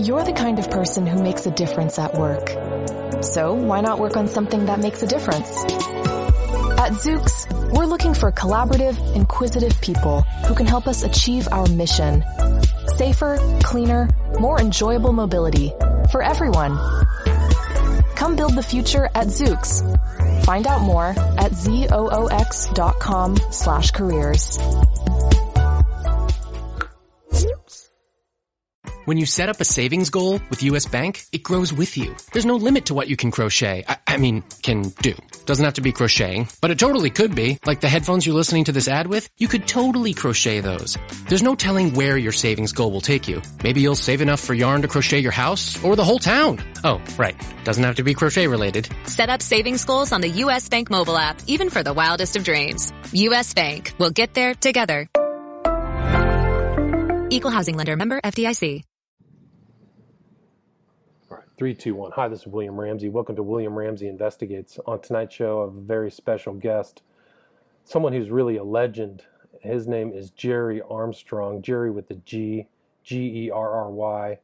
You're the kind of person who makes a difference at work. So why not work on something that makes a difference? At Zoox, we're looking for collaborative, inquisitive people who can help us achieve our mission. Safer, cleaner, more enjoyable mobility for everyone. Come build the future at Zoox. Find out more at zoox.com slash careers. When you set up a savings goal with US Bank, it grows with you. There's no limit to what you can crochet. I, I, mean, can do. Doesn't have to be crocheting, but it totally could be. Like the headphones you're listening to this ad with, you could totally crochet those. There's no telling where your savings goal will take you. Maybe you'll save enough for yarn to crochet your house or the whole town. Oh, right. Doesn't have to be crochet related. Set up savings goals on the US Bank mobile app, even for the wildest of dreams. US Bank. We'll get there together. Equal housing lender member FDIC. Three, two, one. Hi, this is William Ramsey. Welcome to William Ramsey Investigates. On tonight's show, a very special guest, someone who's really a legend. His name is Gerry Armstrong, Gerry with the G, G E R R Y.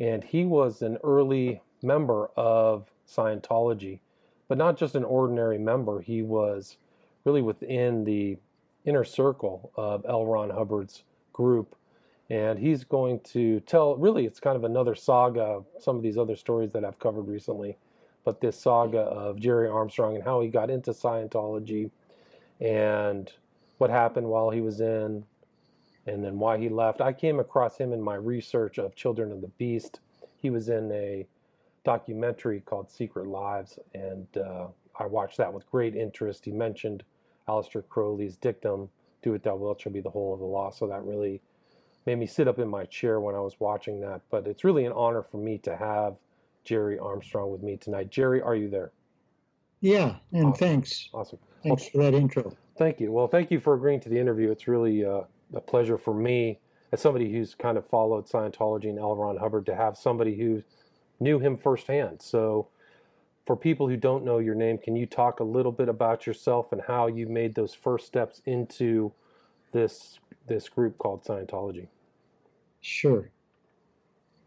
And he was an early member of Scientology, but not just an ordinary member. He was really within the inner circle of L. Ron Hubbard's group and he's going to tell really it's kind of another saga some of these other stories that I've covered recently but this saga of Gerry Armstrong and how he got into Scientology and what happened while he was in and then why he left. I came across him in my research of Children of the Beast. He was in a documentary called Secret Lives and uh, I watched that with great interest. He mentioned Aleister Crowley's dictum do it thou wilt shall be the whole of the law. So that really made me sit up in my chair when I was watching that. But it's really an honor for me to have Gerry Armstrong with me tonight. Gerry, are you there? Yeah, and awesome. thanks. Awesome. Thanks well, for that intro. Thank you. Well, thank you for agreeing to the interview. It's really uh, a pleasure for me, as somebody who's kind of followed Scientology and L. Ron Hubbard, to have somebody who knew him firsthand. So, for people who don't know your name, can you talk a little bit about yourself and how you made those first steps into this this group called Scientology? Sure.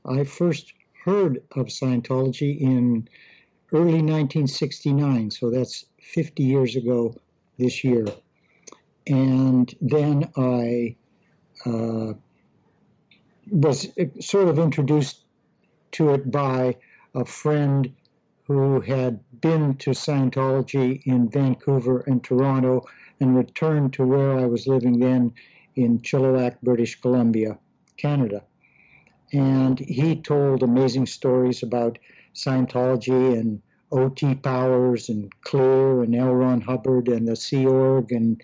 I first heard of Scientology in early 1969, so that's 50 years ago this year. And then I uh, was sort of introduced to it by a friend who had been to Scientology in Vancouver and Toronto and returned to where I was living then in Chilliwack, British Columbia. Canada. And he told amazing stories about Scientology and O.T. Powers and Clear and L. Ron Hubbard and the Sea Org and,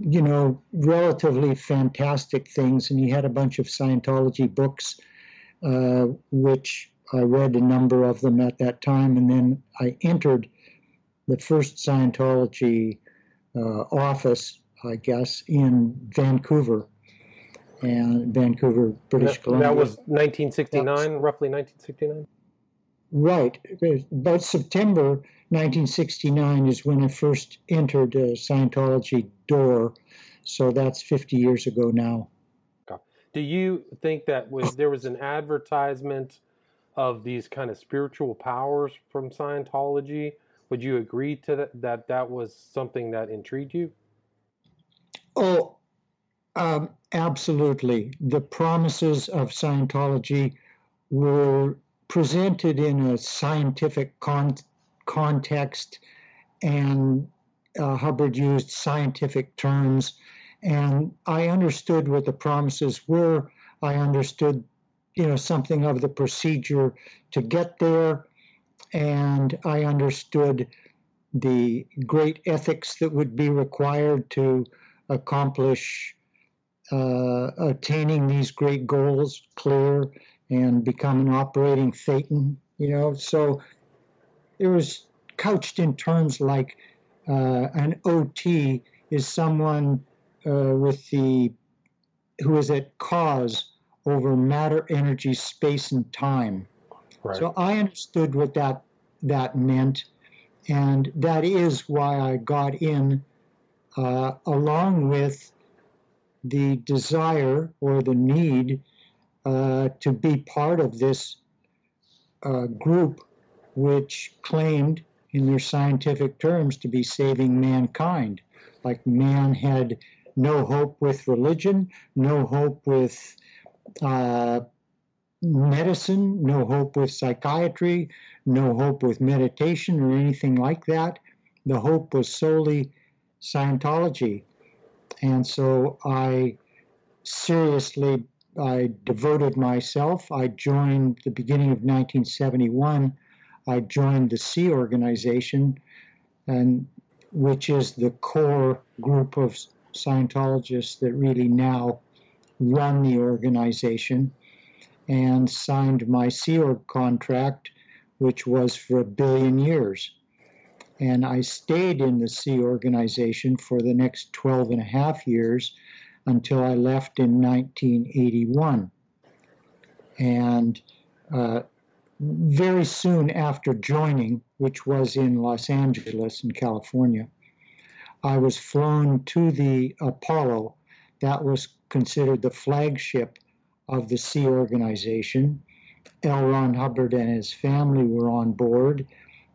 you know, relatively fantastic things. And he had a bunch of Scientology books, uh, which I read a number of them at that time. And then I entered the first Scientology uh, office, I guess, in Vancouver and Vancouver, British that, Columbia. That was 1969, roughly 1969? Right. About September 1969 is when I first entered a Scientology door. So that's 50 years ago now. Do you think that was there was an advertisement of these kind of spiritual powers from Scientology? Would you agree to that that, that was something that intrigued you? Um, absolutely. The promises of Scientology were presented in a scientific con- context, and uh, Hubbard used scientific terms. And I understood what the promises were. I understood, you know, something of the procedure to get there, and I understood the great ethics that would be required to accomplish uh, attaining these great goals clear and become an operating thetan, you know. So it was couched in terms like uh, an OT is someone uh, with the who is at cause over matter, energy, space, and time. Right. So I understood what that that meant, and that is why I got in, uh, along with the desire or the need uh, to be part of this uh, group which claimed, in their scientific terms, to be saving mankind. Like man had no hope with religion, no hope with uh, medicine, no hope with psychiatry, no hope with meditation or anything like that. The hope was solely Scientology. And so I seriously I devoted myself. I joined the beginning of 1971. I joined the Sea Organization, and which is the core group of Scientologists that really now run the organization, and signed my Sea Org contract, which was for a billion years. And I stayed in the Sea Organization for the next 12 and a half years until I left in 1981. And uh, very soon after joining, which was in Los Angeles in California, I was flown to the Apollo. That was considered the flagship of the Sea Organization. L. Ron Hubbard and his family were on board,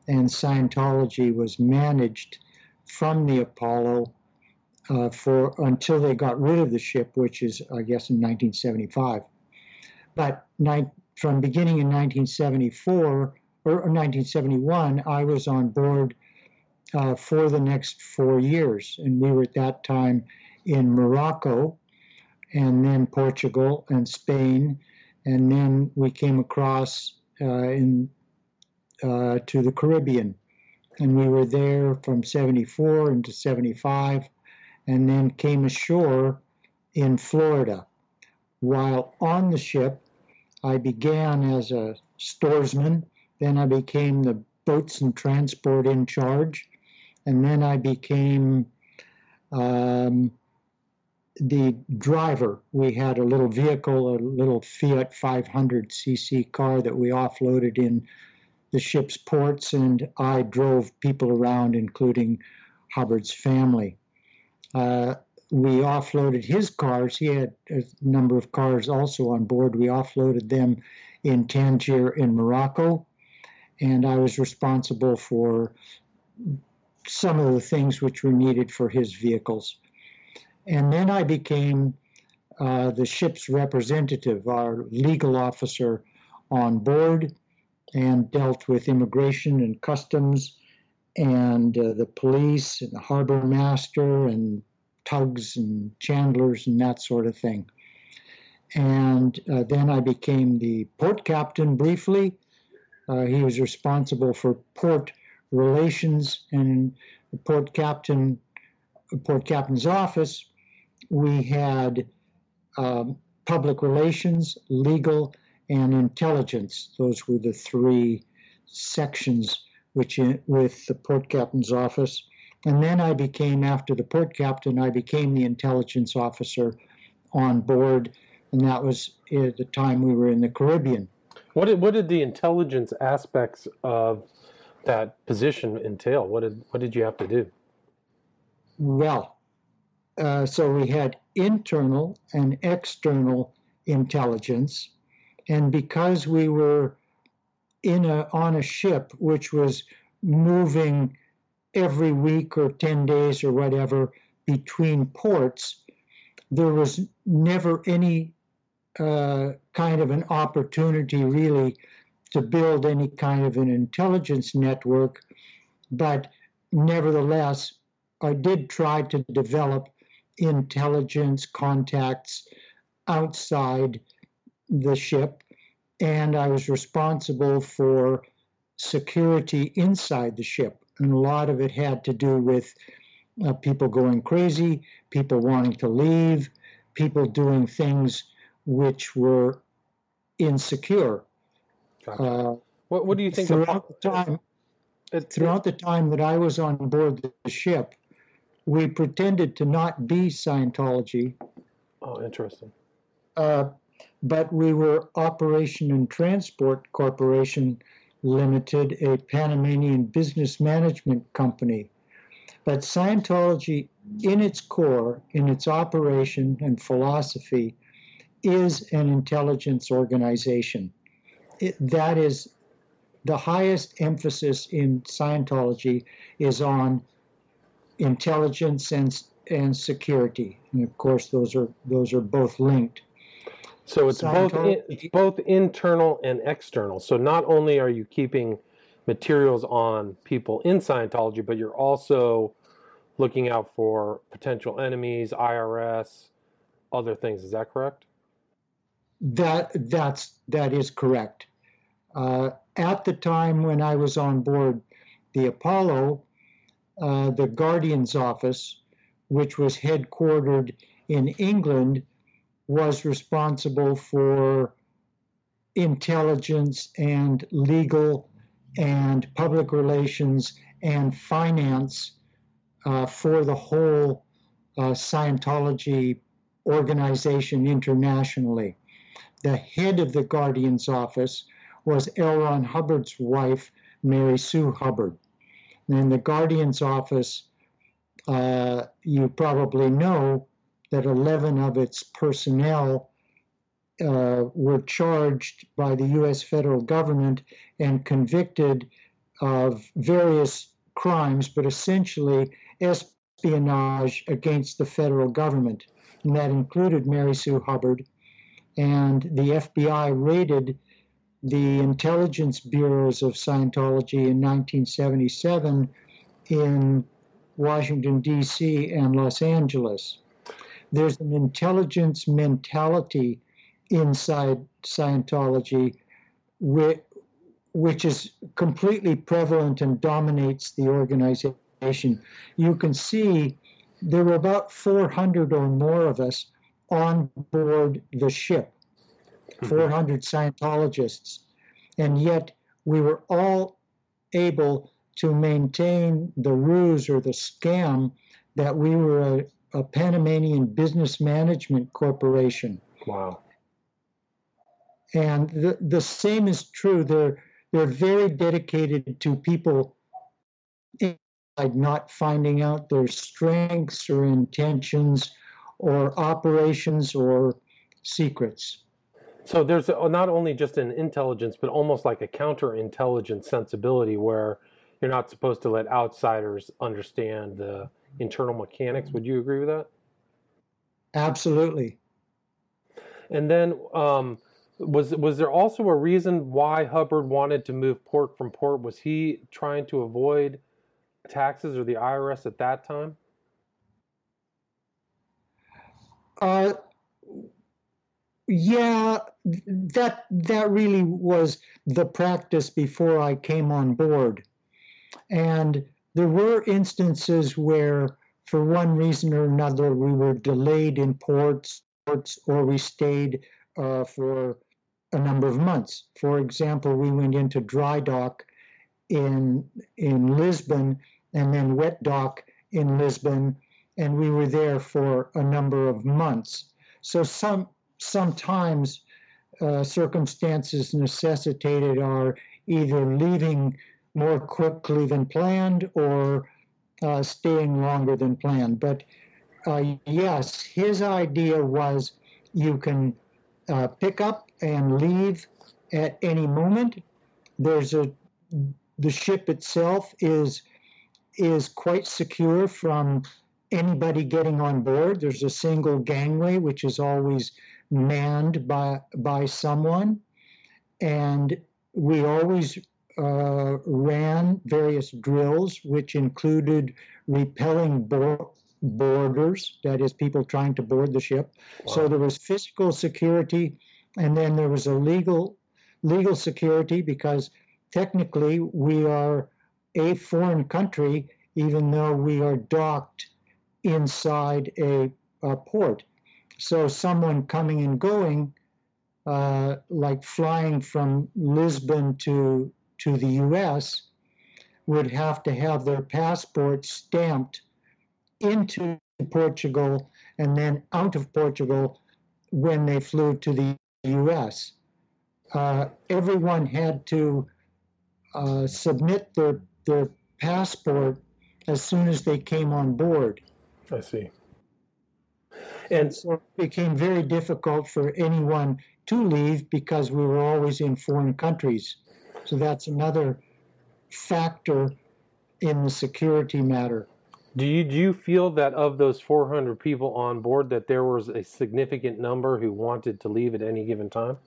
and Scientology was managed from the Apollo uh, for until they got rid of the ship, which is, I guess, in 1975. But ni- from beginning in 1974 or, or 1971, I was on board uh, for the next four years, and we were at that time in Morocco, and then Portugal and Spain, and then we came across uh, in uh, to the Caribbean, and we were there from 74 into 75 and then came ashore in Florida. While on the ship, I began as a storesman, then I became the boats and transport in charge, and then I became um, the driver. We had a little vehicle, a little Fiat 500cc car that we offloaded in the ship's ports, and I drove people around, including Hubbard's family. Uh, we offloaded his cars. He had a number of cars also on board. We offloaded them in Tangier in Morocco, and I was responsible for some of the things which were needed for his vehicles. And then I became uh, the ship's representative, our legal officer on board, and dealt with immigration and customs and uh, the police and the harbor master and tugs and chandlers and that sort of thing. And uh, then I became the port captain briefly. Uh, he was responsible for port relations and the port captain, port captain's office. We had um, public relations, legal, and intelligence. Those were the three sections which in, with the port captain's office. And then I became, after the port captain, I became the intelligence officer on board, and that was at the time we were in the Caribbean. What did, what did the intelligence aspects of that position entail? What did what did you have to do? Well, uh, so we had internal and external intelligence, and because we were in a on a ship which was moving every week or 10 days or whatever between ports, there was never any uh, kind of an opportunity really to build any kind of an intelligence network. But nevertheless, I did try to develop intelligence contacts outside the ship and I was responsible for security inside the ship. And a lot of it had to do with uh, people going crazy, people wanting to leave, people doing things which were insecure. Gotcha. Uh, what, what do you think throughout the time? throughout the time that I was on board the ship, we pretended to not be Scientology. Oh, interesting. Uh, but we were Operation and Transport Corporation Limited, a Panamanian business management company. But Scientology, in its core, in its operation and philosophy, is an intelligence organization. It, that is the highest emphasis in Scientology is on intelligence and and security, and of course those are those are both linked. So it's both in, it's both internal and external. So not only are you keeping materials on people in Scientology, but you're also looking out for potential enemies, IRS, other things. Is that correct? That that's that is correct. Uh, at the time when I was on board the Apollo, uh, the Guardian's office, which was headquartered in England, was responsible for intelligence and legal and public relations and finance uh, for the whole uh, Scientology organization internationally. The head of the Guardian's office was L. Ron Hubbard's wife, Mary Sue Hubbard. And the Guardian's office, uh, you probably know that 11 of its personnel uh, were charged by the U.S. federal government and convicted of various crimes, but essentially espionage against the federal government. And that included Mary Sue Hubbard. And the FBI raided the intelligence bureaus of Scientology in 1977 in Washington, D.C. and Los Angeles. There's an intelligence mentality inside Scientology which, which is completely prevalent and dominates the organization. You can see there were about 400 or more of us on board the ship. Mm-hmm. 400 Scientologists, and yet we were all able to maintain the ruse or the scam that we were a, a Panamanian business management corporation. Wow. And the, the same is true. They're, they're very dedicated to people not finding out their strengths or intentions or operations or secrets. So there's not only just an intelligence, but almost like a counterintelligence sensibility where you're not supposed to let outsiders understand the internal mechanics. Would you agree with that? Absolutely. And then um, was was there also a reason why Hubbard wanted to move port from port? Was he trying to avoid taxes or the IRS at that time? Uh, yeah, that that really was the practice before I came on board, and there were instances where, for one reason or another, we were delayed in ports, or we stayed uh, for a number of months. For example, we went into dry dock in in Lisbon and then wet dock in Lisbon, and we were there for a number of months. So some sometimes uh, circumstances necessitated our either leaving more quickly than planned or uh, staying longer than planned. But uh, yes, his idea was you can uh, pick up and leave at any moment. There's a the ship itself is is quite secure from anybody getting on board. There's a single gangway which is always manned by by someone, and we always uh, ran various drills, which included repelling bo- boarders, that is, people trying to board the ship. Wow. So there was physical security, and then there was a legal legal security because technically we are a foreign country, even though we are docked inside a, a port. So someone coming and going, uh, like flying from Lisbon to to the U.S., would have to have their passport stamped into Portugal and then out of Portugal when they flew to the U.S. Uh, everyone had to uh, submit their their passport as soon as they came on board. I see. And so it became very difficult for anyone to leave because we were always in foreign countries. So that's another factor in the security matter. Do you do you feel that of those 400 people on board that there was a significant number who wanted to leave at any given time?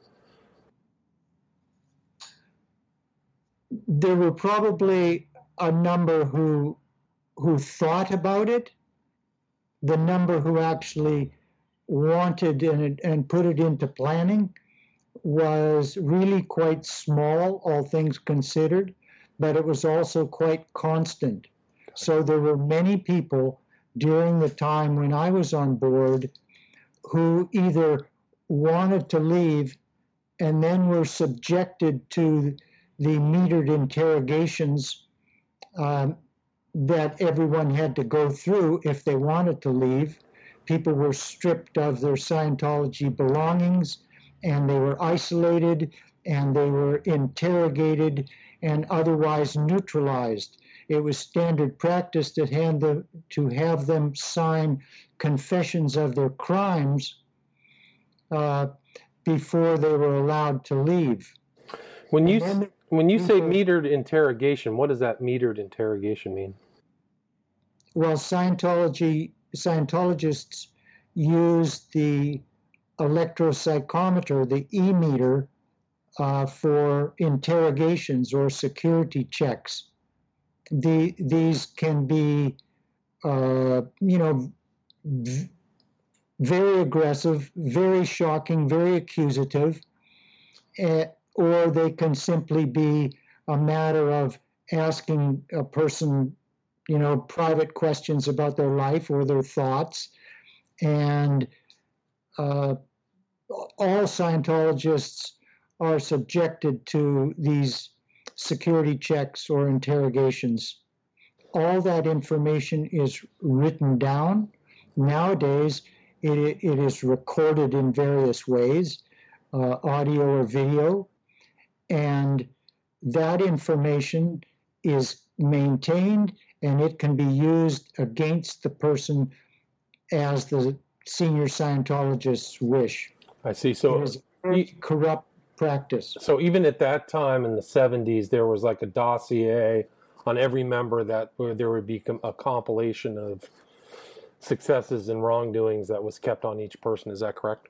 There were probably a number who who thought about it. The number who actually wanted and, and put it into planning was really quite small, all things considered, but it was also quite constant. So there were many people during the time when I was on board who either wanted to leave and then were subjected to the metered interrogations um, that everyone had to go through if they wanted to leave people were stripped of their Scientology belongings and they were isolated and they were interrogated and otherwise neutralized. It was standard practice to, them, to have them sign confessions of their crimes uh, before they were allowed to leave. When you when you say metered interrogation, what does that metered interrogation mean? Well, Scientology Scientologists use the electropsychometer, the E meter, uh, for interrogations or security checks. The, these can be, uh, you know, v- very aggressive, very shocking, very accusative, uh, or they can simply be a matter of asking a person you know, private questions about their life or their thoughts. And all Scientologists are subjected to these security checks or interrogations. All that information is written down. Nowadays, it, it is recorded in various ways, uh, audio or video, and that information is maintained and it can be used against the person as the senior Scientologists wish. I see. So it a corrupt practice. So even at that time in the 70s, there was like a dossier on every member that where there would be a compilation of successes and wrongdoings that was kept on each person. Is that correct?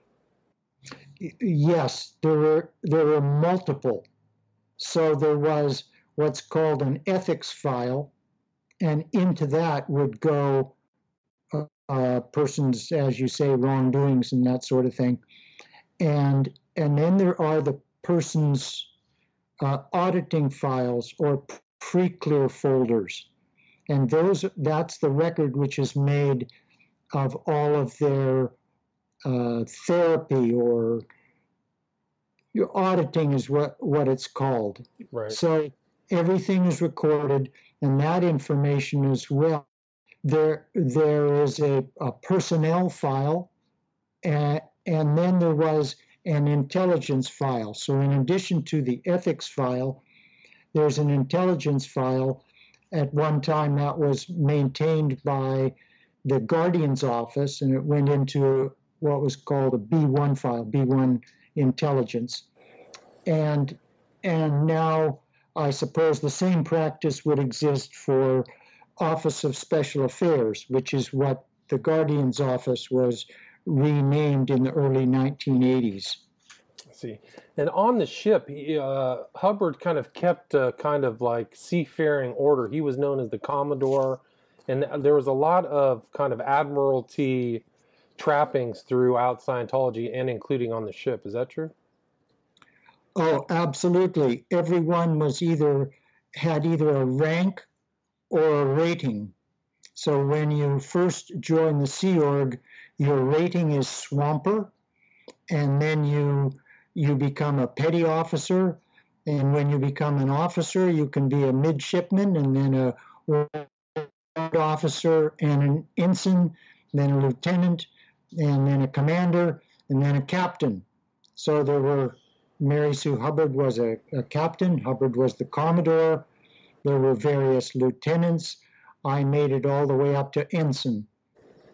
Yes, there were there were multiple. So there was what's called an ethics file, and into that would go uh, persons, as you say, wrongdoings and that sort of thing, and and then there are the person's uh, auditing files or pre-clear folders, and those that's the record which is made of all of their uh, therapy or your auditing is what what it's called. Right. So everything is recorded and that information as well. There, there is a, a personnel file, and, and then there was an intelligence file. So, in addition to the ethics file, there's an intelligence file. At one time, that was maintained by the Guardian's office, and it went into what was called a B1 file, B1 intelligence. And and now I suppose the same practice would exist for Office of Special Affairs, which is what the Guardian's office was renamed in the early 1980s. I see. And on the ship, he, uh, Hubbard kind of kept a kind of like seafaring order. He was known as the Commodore, and there was a lot of kind of admiralty trappings throughout Scientology and including on the ship. Is that true? Oh, absolutely. Everyone was either had either a rank or a rating. So when you first join the Sea Org, your rating is swamper, and then you you become a petty officer, and when you become an officer, you can be a midshipman, and then a officer, and an ensign, then a lieutenant, and then a commander, and then a captain. So there were Mary Sue Hubbard was a, a captain, Hubbard was the commodore. There were various lieutenants. I made it all the way up to ensign.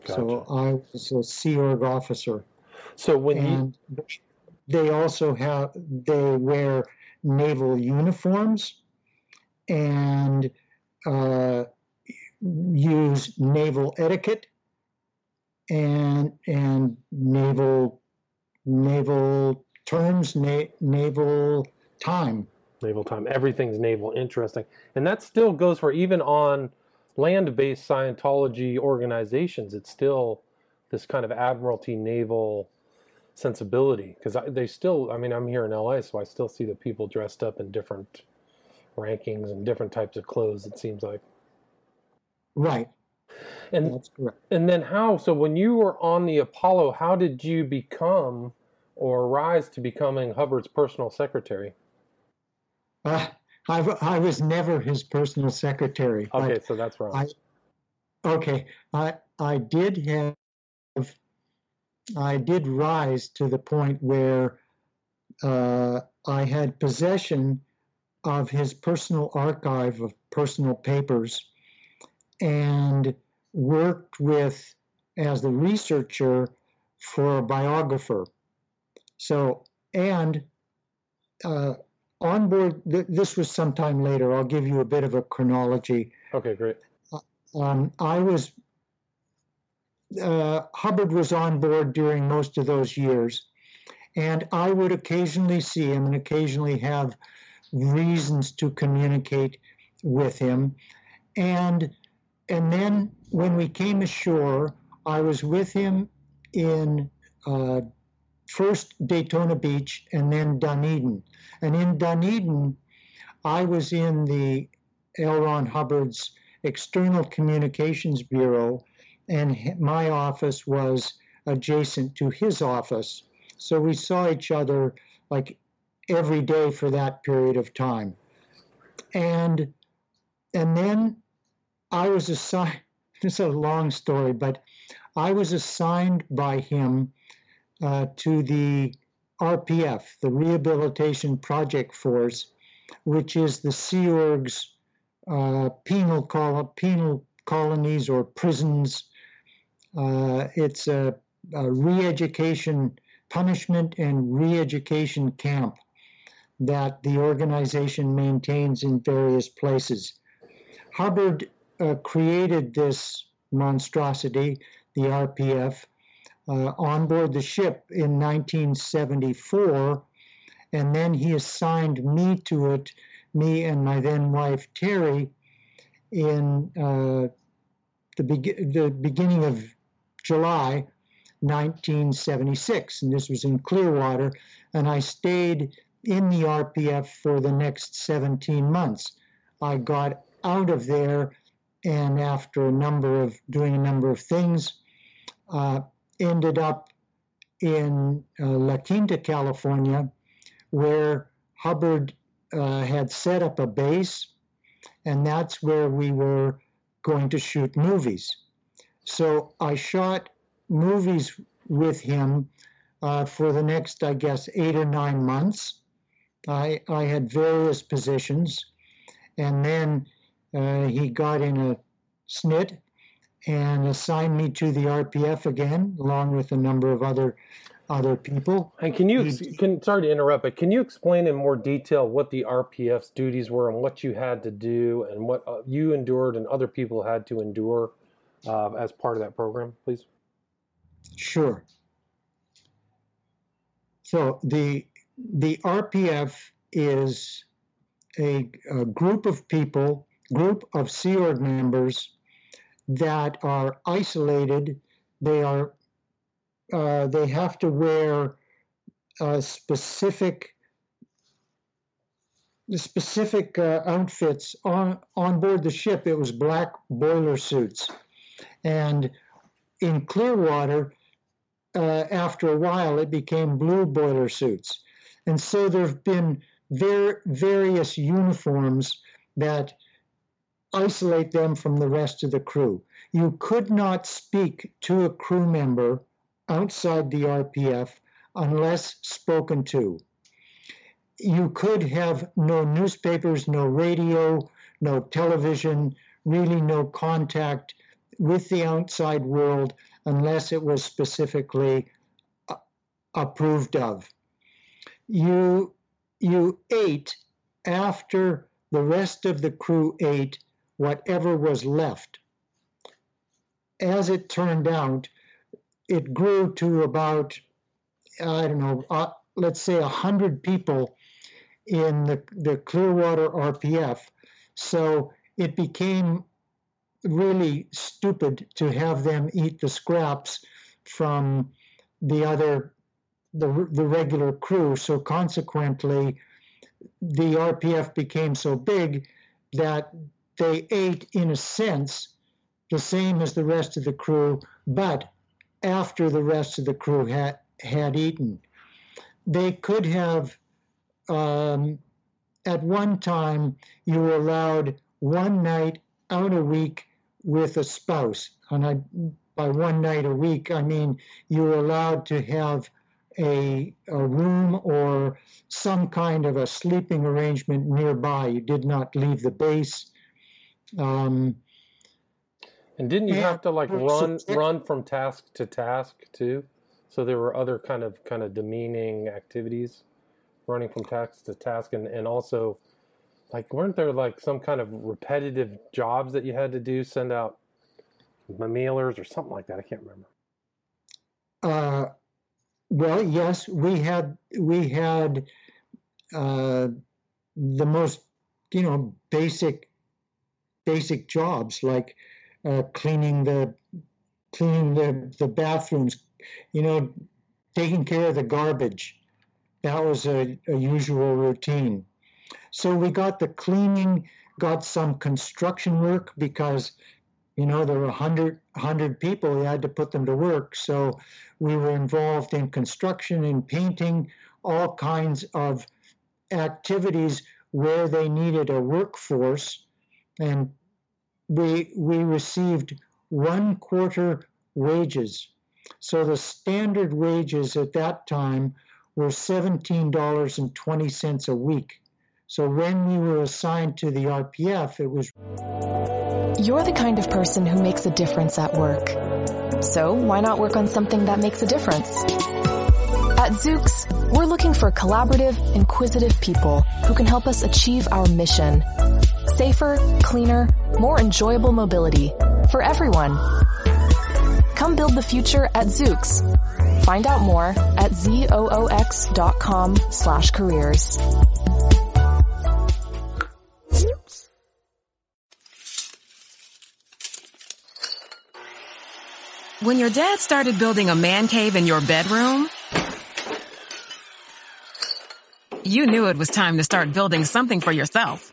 Gotcha. So I was a Sea Org officer. So when and you... they also have they wear naval uniforms and uh, use naval etiquette and and naval naval terms, na- naval time. Naval time. Everything's naval. Interesting, and that still goes for even on land-based Scientology organizations. It's still this kind of admiralty naval sensibility because they still. I mean, I'm here in LA, so I still see the people dressed up in different rankings and different types of clothes. It seems like. Right. And That's correct. And then how? So when you were on the Apollo, how did you become or rise to becoming Hubbard's personal secretary? Uh, I, I was never his personal secretary. Okay, so that's wrong. I, okay, I I did have I did rise to the point where uh, I had possession of his personal archive of personal papers and worked with as the researcher for a biographer. So, and uh, on board, th- this was sometime later. I'll give you a bit of a chronology. Okay, great. Uh, um, I was, uh, Hubbard was on board during most of those years, and I would occasionally see him and occasionally have reasons to communicate with him. And and then when we came ashore, I was with him in uh, first Daytona Beach and then Dunedin. And in Dunedin, I was in the L. Ron Hubbard's External Communications Bureau, and my office was adjacent to his office. So we saw each other like every day for that period of time. And and then I was assigned, this is a long story, but I was assigned by him uh, to the RPF, the Rehabilitation Project Force, which is the Sea Org's uh, penal, col- penal colonies or prisons. Uh, it's a, a re education punishment and re education camp that the organization maintains in various places. Hubbard uh, created this monstrosity, the RPF, on board the ship in 1974, and then he assigned me to it, me and my then wife Terry, in uh, the, be- the beginning of July 1976, and this was in Clearwater, and I stayed in the RPF for the next 17 months. I got out of there and after a number of doing a number of things, uh, ended up in uh, La Quinta, California, where Hubbard uh, had set up a base, and that's where we were going to shoot movies. So I shot movies with him uh, for the next, I guess, eight or nine months. I, I had various positions, and then uh, he got in a SNIT and assigned me to the RPF again, along with a number of other other people. And can you can sorry to interrupt, but can you explain in more detail what the RPF's duties were and what you had to do and what uh, you endured and other people had to endure uh, as part of that program, please? Sure. So the the RPF is a, a group of people group of Sea Org members that are isolated. They are uh, they have to wear uh, specific specific uh, outfits on on board the ship. It was black boiler suits, and in Clearwater, uh, after a while, it became blue boiler suits, and so there have been ver- various uniforms that isolate them from the rest of the crew. You could not speak to a crew member outside the RPF unless spoken to. You could have no newspapers, no radio, no television, really no contact with the outside world unless it was specifically uh, approved of. You, you ate after the rest of the crew ate whatever was left. As it turned out, it grew to about, I don't know, uh, let's say 100 people in the, the Clearwater RPF. So it became really stupid to have them eat the scraps from the other the, the regular crew so consequently the rpf became so big that they ate in a sense the same as the rest of the crew but after the rest of the crew had had eaten they could have um, at one time you were allowed one night out a week with a spouse. And I, by one night a week, I mean you were allowed to have a, a room or some kind of a sleeping arrangement nearby. You did not leave the base. Um, and didn't you have to like run run from task to task too? So there were other kind of kind of demeaning activities, running from task to task, and and also like weren't there like some kind of repetitive jobs that you had to do send out mailers or something like that i can't remember uh, well yes we had we had uh, the most you know basic basic jobs like uh, cleaning the cleaning the, the bathrooms you know taking care of the garbage that was a, a usual routine so we got the cleaning, got some construction work because, you know, there were 100, 100 people, we had to put them to work. So we were involved in construction in painting, all kinds of activities where they needed a workforce. And we, we received one quarter wages. So the standard wages at that time were $17.20 a week. So when we were assigned to the RPF, it was. You're the kind of person who makes a difference at work. So why not work on something that makes a difference? At Zoox, we're looking for collaborative, inquisitive people who can help us achieve our mission. Safer, cleaner, more enjoyable mobility for everyone. Come build the future at Zoox. Find out more at zoox.com slash careers. When your dad started building a man cave in your bedroom, you knew it was time to start building something for yourself.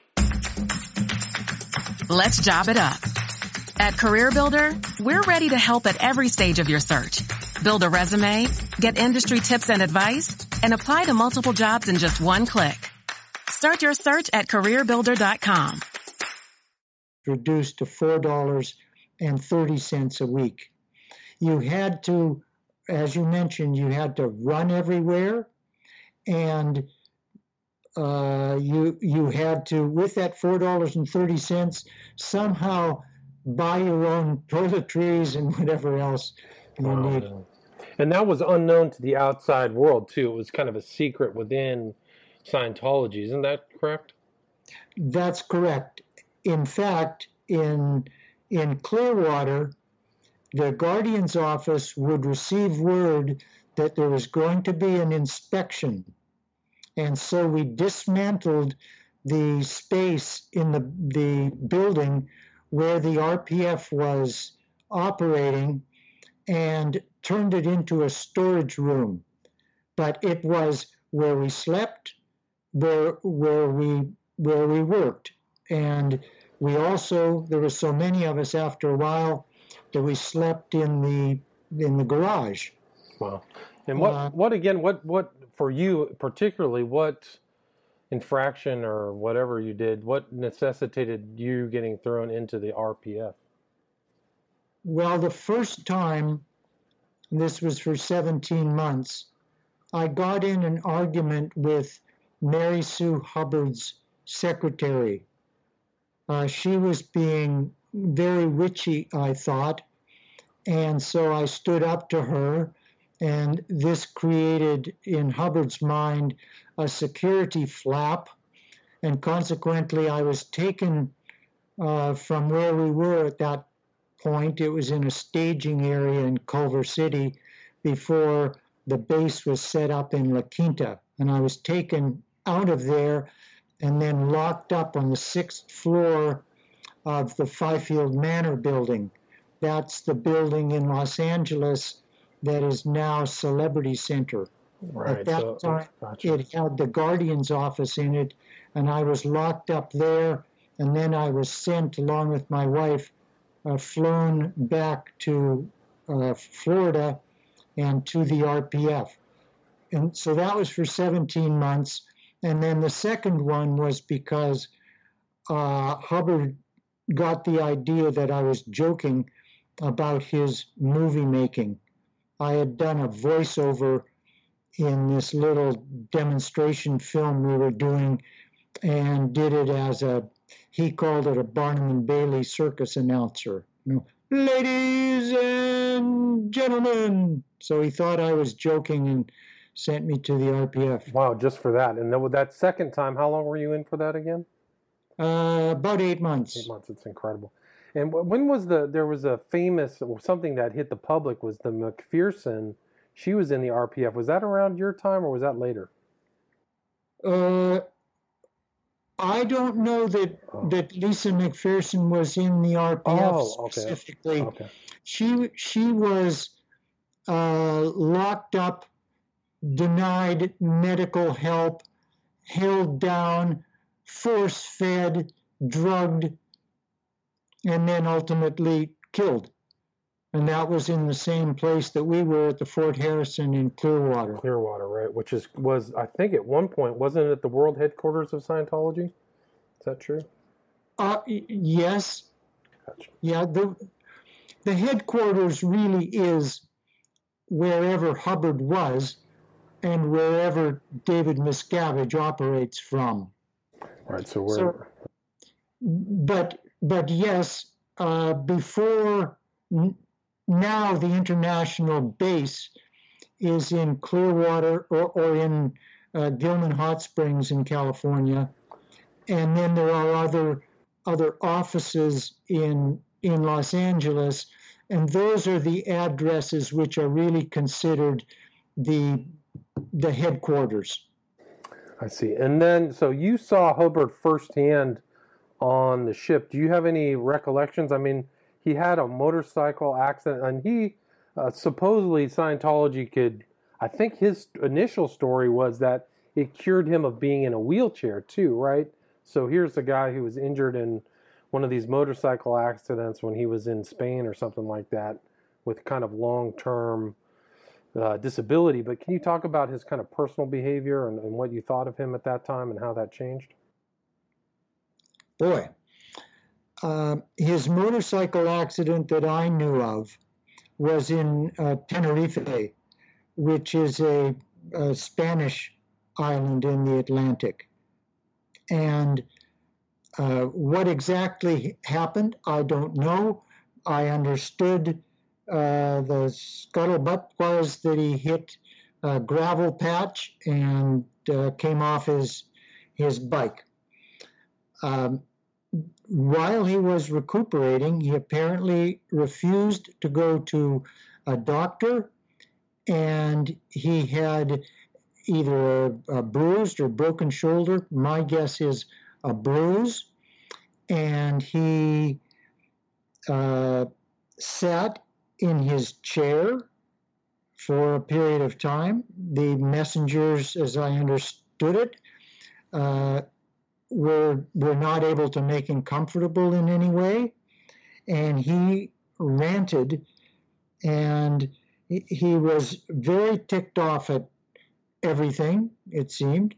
Let's job it up. At CareerBuilder, we're ready to help at every stage of your search. Build a resume, get industry tips and advice, and apply to multiple jobs in just one click. Start your search at CareerBuilder.com. Reduced to $4.30 a week you had to, as you mentioned, you had to run everywhere, and uh, you you had to with that four dollars and thirty cents somehow buy your own toiletries and whatever else you oh, need. And that was unknown to the outside world too. It was kind of a secret within Scientology. Isn't that correct? That's correct. In fact, in in Clearwater, the guardian's office would receive word that there was going to be an inspection. And so we dismantled the space in the, the building where the RPF was operating and turned it into a storage room. But it was where we slept, where, where, we, where we worked. And we also, there were so many of us after a while, that we slept in the in the garage. Wow. And what uh, what again? What what for you particularly? What infraction or whatever you did? What necessitated you getting thrown into the RPF? Well, the first time, this was for 17 months, I got in an argument with Mary Sue Hubbard's secretary. Uh, she was being very witchy, I thought. And so I stood up to her, and this created in Hubbard's mind a security flap. And consequently, I was taken uh, from where we were at that point. It was in a staging area in Culver City before the base was set up in La Quinta. And I was taken out of there and then locked up on the sixth floor of the Fifield Manor building. That's the building in Los Angeles that is now Celebrity Center. Right. At that so, time, gotcha. it had the Guardian's office in it, and I was locked up there. And then I was sent, along with my wife, uh, flown back to uh, Florida and to the RPF. And so that was for 17 months. And then the second one was because uh, Hubbard got the idea that I was joking about his movie making. I had done a voiceover in this little demonstration film we were doing and did it as a he called it a Barnum and Bailey circus announcer. You know, ladies and gentlemen. So he thought I was joking and sent me to the RPF. Wow, just for that. And then with that second time, how long were you in for that again? Uh, about eight months. Eight months. It's incredible. And when was the there was a famous something that hit the public was the McPherson. She was in the RPF. Was that around your time or was that later? Uh, I don't know that Oh. that Lisa McPherson was in the RPF Oh, okay. specifically. Okay. She she was uh, locked up, denied medical help, held down, force fed, drugged, and then ultimately killed. And that was in the same place that we were at the Fort Harrison in Clearwater. Clearwater, right? Which is was I think at one point wasn't it the world headquarters of Scientology? Is that true? Uh, yes, Gotcha. Yeah, the the headquarters really is wherever Hubbard was and wherever David Miscavige operates from. Right. So we're So- But but yes, uh, before n- now the international base is in Clearwater or, or in uh, Gilman Hot Springs in California, and then there are other other offices in in Los Angeles, and those are the addresses which are really considered the the headquarters. I see. And then so you saw Hubbard firsthand on the ship. Do you have any recollections? I mean, he had a motorcycle accident, and he uh, supposedly Scientology could. I think his initial story was that it cured him of being in a wheelchair too, right? So here's a guy who was injured in one of these motorcycle accidents when he was in Spain or something like that, with kind of long-term uh, disability. But can you talk about his kind of personal behavior and, and what you thought of him at that time and how that changed? Boy, uh, his motorcycle accident that I knew of was in uh, Tenerife, which is a, a Spanish island in the Atlantic. And uh, what exactly happened, I don't know. I understood uh, the scuttlebutt was that he hit a gravel patch and uh, came off his his bike. Um, while he was recuperating, he apparently refused to go to a doctor, and he had either a, a bruised or broken shoulder. My guess is a bruise, and he uh, sat in his chair for a period of time. The messengers, as I understood it, uh, were were not able to make him comfortable in any way, and he ranted, and he- was very ticked off at everything. It seemed,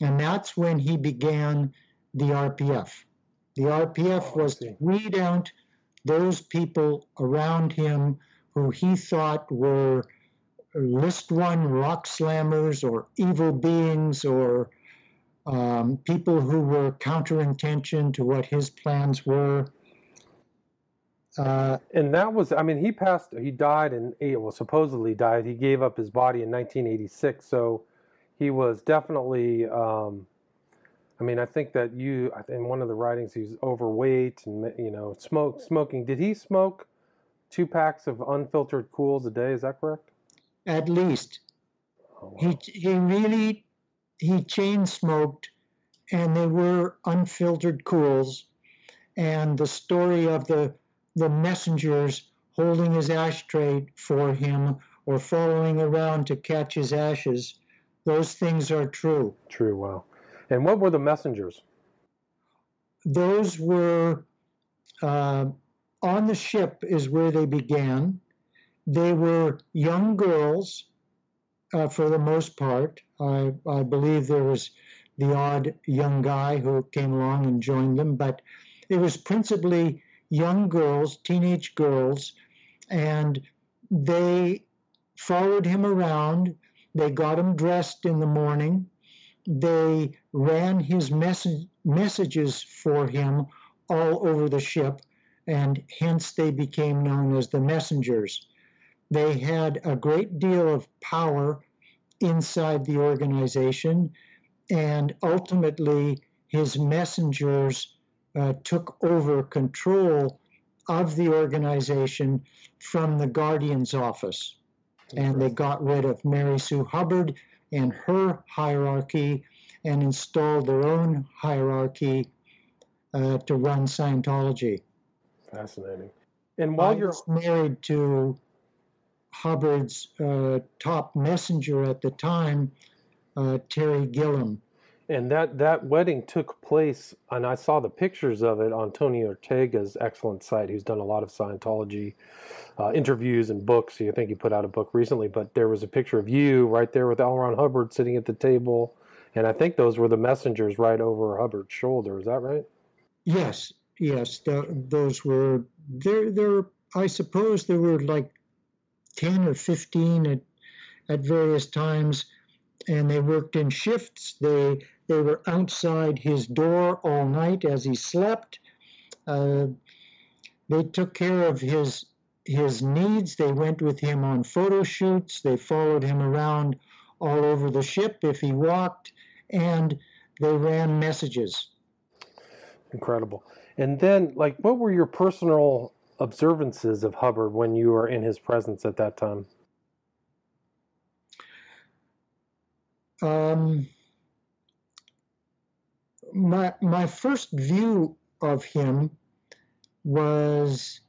and that's when he began the RPF. The RPF Oh, was to weed out those people around him who he thought were list one rock slammers or evil beings or um, people who were counterintention to what his plans were. Uh, and that was, I mean, he passed, he died in, well, supposedly died. He gave up his body in 1986. So he was definitely, um, I mean, I think that you, in one of the writings, he's overweight and, you know, smoke, smoking. Did he smoke two packs of unfiltered Kools a day? Is that correct? At least. Oh, wow. He, he really, he chain smoked and they were unfiltered Kools. And the story of the the messengers holding his ashtray for him or following around to catch his ashes. Those things are true. True, wow. And what were the messengers? Those were uh, on the ship, is where they began. They were young girls uh, for the most part. I, I believe there was the odd young guy who came along and joined them, but it was principally young girls, teenage girls, and they followed him around. They got him dressed in the morning. They ran his mess- messages for him all over the ship, and hence they became known as the messengers. They had a great deal of power inside the organization, and ultimately his messengers uh, took over control of the organization from the Guardian's office. And they got rid of Mary Sue Hubbard and her hierarchy and installed their own hierarchy uh, to run Scientology. Fascinating. And while I you're married to Hubbard's uh, top messenger at the time, uh, Terry Gilliam, and that that wedding took place, and I saw the pictures of it on Tony Ortega's excellent site, who's done a lot of Scientology uh, interviews and books. I think he put out a book recently, but there was a picture of you right there with L. Ron Hubbard sitting at the table, and I think those were the messengers right over Hubbard's shoulder. Is that right? Yes, yes, those were there. There, I suppose there were like ten or fifteen at at various times and they worked in shifts. They they were outside his door all night as he slept. Uh, they took care of his his needs. They went with him on photo shoots. They followed him around all over the ship if he walked, and they ran messages. Incredible. And then, like, what were your personal observances of Hubbard when you were in his presence at that time? Um, my my first view of him was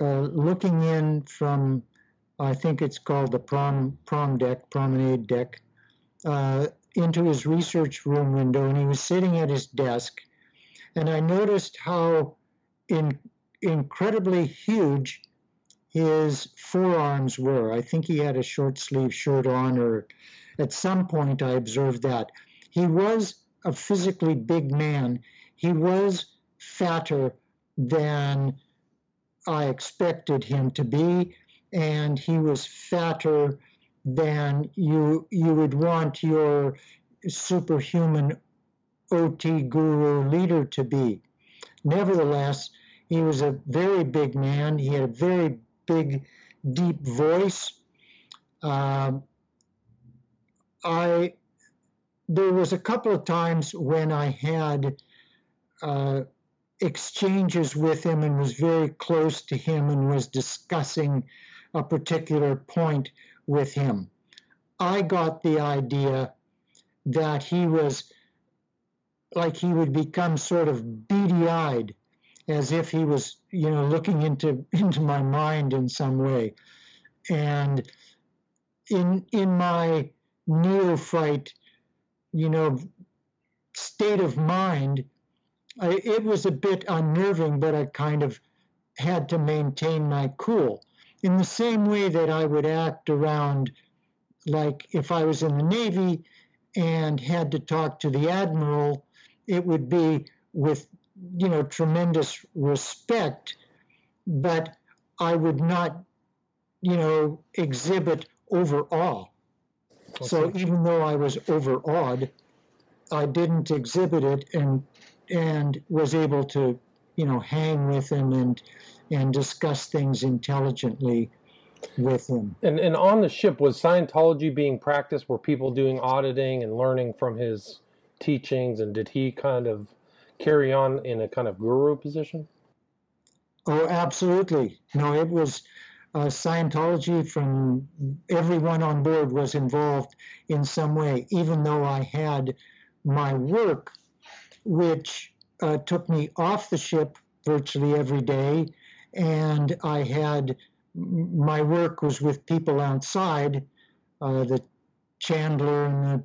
uh, looking in from I think it's called the prom prom deck promenade deck uh, into his research room window, and he was sitting at his desk, and I noticed how in, incredibly huge his forearms were. I think he had a short sleeve shirt on, or at some point I observed that he was a physically big man. He was fatter than I expected him to be, and he was fatter than you you would want your superhuman OT guru leader to be. Nevertheless, he was a very big man. He had a very big, deep voice. Uh, I there was a couple of times when I had uh, exchanges with him and was very close to him and was discussing a particular point with him. I got the idea that he was like he would become sort of beady eyed, as if he was, you know, looking into into my mind in some way. And in in my neophyte you know, state of mind, I, it was a bit unnerving, but I kind of had to maintain my cool. In the same way that I would act around, like if I was in the Navy and had to talk to the admiral, it would be with, you know, tremendous respect, but I would not, you know, exhibit overawe. So even though I was overawed, I didn't exhibit it and and was able to you know, hang with him and and discuss things intelligently with him. And and on the ship was Scientology being practiced? Were people doing auditing and learning from his teachings? And did he kind of carry on in a kind of guru position? Oh, absolutely. No, it was uh, Scientology from everyone on board was involved in some way, even though I had my work, which uh, took me off the ship virtually every day, and I had my work was with people outside, uh, the chandler and the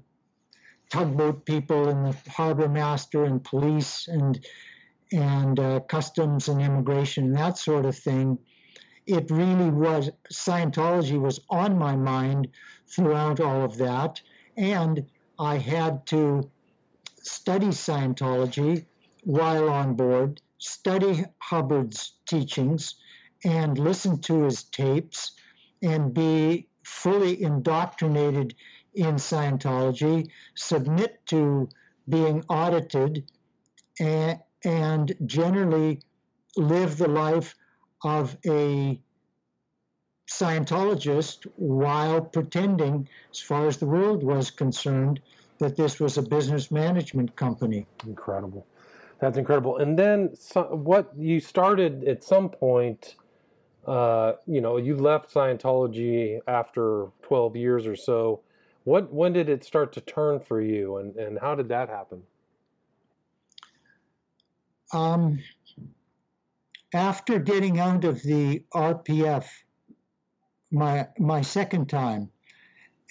tugboat people and the harbor master and police and and uh, customs and immigration and that sort of thing. It really was Scientology was on my mind throughout all of that, and I had to study Scientology while on board, study Hubbard's teachings, and listen to his tapes, and be fully indoctrinated in Scientology, submit to being audited, and, and generally live the life of a Scientologist while pretending, as far as the world was concerned, that this was a business management company. Incredible. That's incredible. And then so, what you started at some point, uh, you know, you left Scientology after 12 years or so. What when did it start to turn for you and, and how did that happen? Um, after getting out of the RPF my my second time,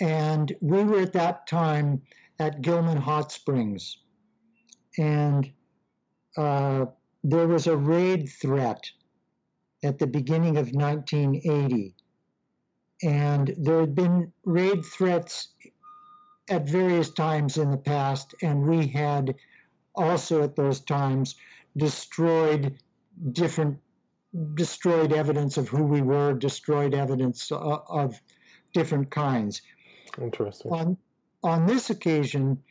and we were at that time at Gilman Hot Springs, and uh, there was a raid threat at the beginning of 1980, and there had been raid threats at various times in the past, and we had also at those times destroyed different destroyed evidence of who we were, destroyed evidence of, of different kinds. Interesting. On, on this occasion,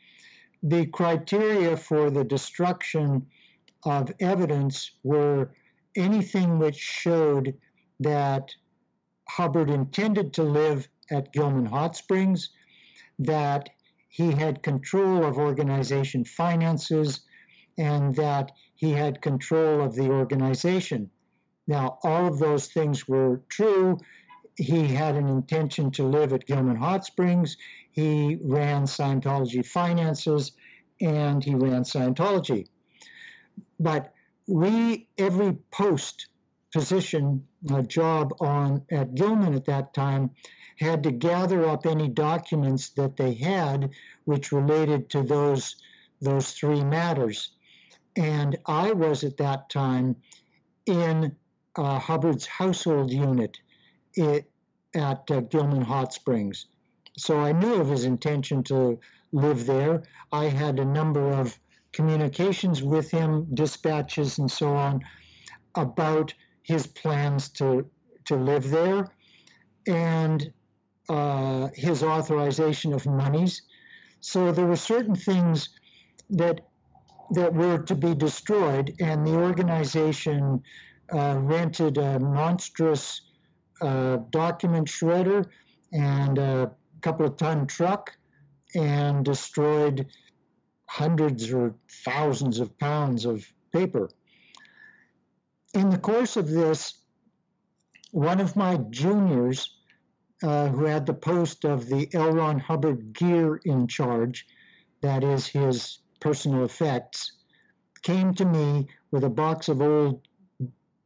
the criteria for the destruction of evidence were anything which showed that Hubbard intended to live at Gilman Hot Springs, that he had control of organization finances, and that he had control of the organization. Now, all of those things were true. He had an intention to live at Gilman Hot Springs. He ran Scientology finances and he ran Scientology. But we, every post position, a job on at Gilman at that time, had to gather up any documents that they had which related to those those three matters. And I was at that time in uh, Hubbard's household unit it, at uh, Gilman Hot Springs. So I knew of his intention to live there. I had a number of communications with him, dispatches, and so on about his plans to to live there, and uh, his authorization of monies. So there were certain things that that were to be destroyed, and the organization uh, rented a monstrous uh, document shredder and a couple of ton truck and destroyed hundreds or thousands of pounds of paper. In the course of this, one of my juniors, uh, who had the post of the L. Ron Hubbard gear in charge, that is his personal effects, came to me with a box of old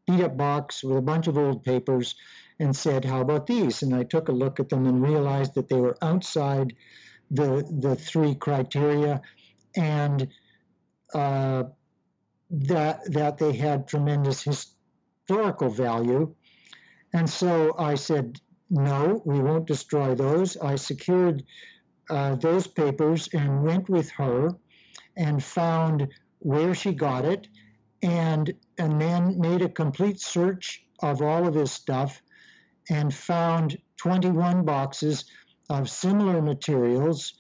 beat up box with a bunch of old papers and said, How about these? And I took a look at them and realized that they were outside the, the three criteria and uh, that, that they had tremendous historical value. And so I said, No, we won't destroy those. I secured uh, those papers and went with her and found where she got it and and then made a complete search of all of his stuff and found 21 boxes of similar materials,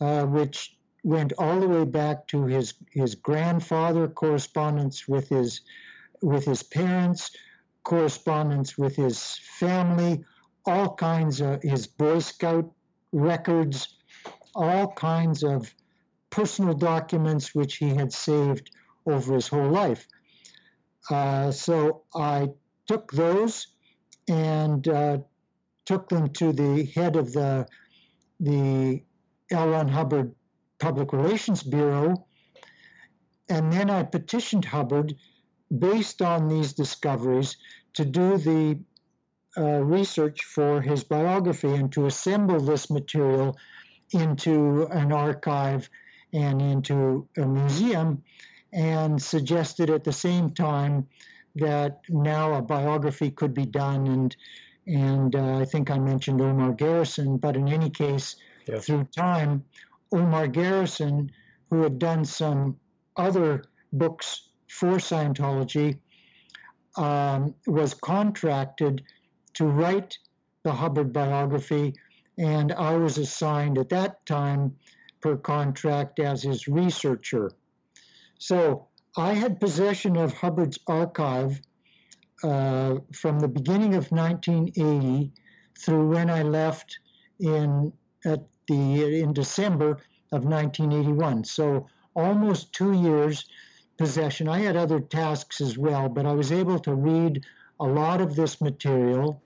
uh, which went all the way back to his his grandfather correspondence with his with his parents, correspondence with his family, all kinds of his Boy Scout records, all kinds of personal documents which he had saved over his whole life. Uh, so I took those and uh, took them to the head of the the L. Ron Hubbard Public Relations Bureau, and then I petitioned Hubbard, based on these discoveries, to do the uh, research for his biography and to assemble this material into an archive and into a museum, and suggested at the same time that now a biography could be done and and uh, I think I mentioned Omar Garrison, but in any case, yes. through time, Omar Garrison, who had done some other books for Scientology, um, was contracted to write the Hubbard biography, and I was assigned at that time per contract as his researcher. So I had possession of Hubbard's archive uh, from the beginning of 1980 through when I left in at the in December of 1981. So almost two years possession. I had other tasks as well, but I was able to read a lot of this material,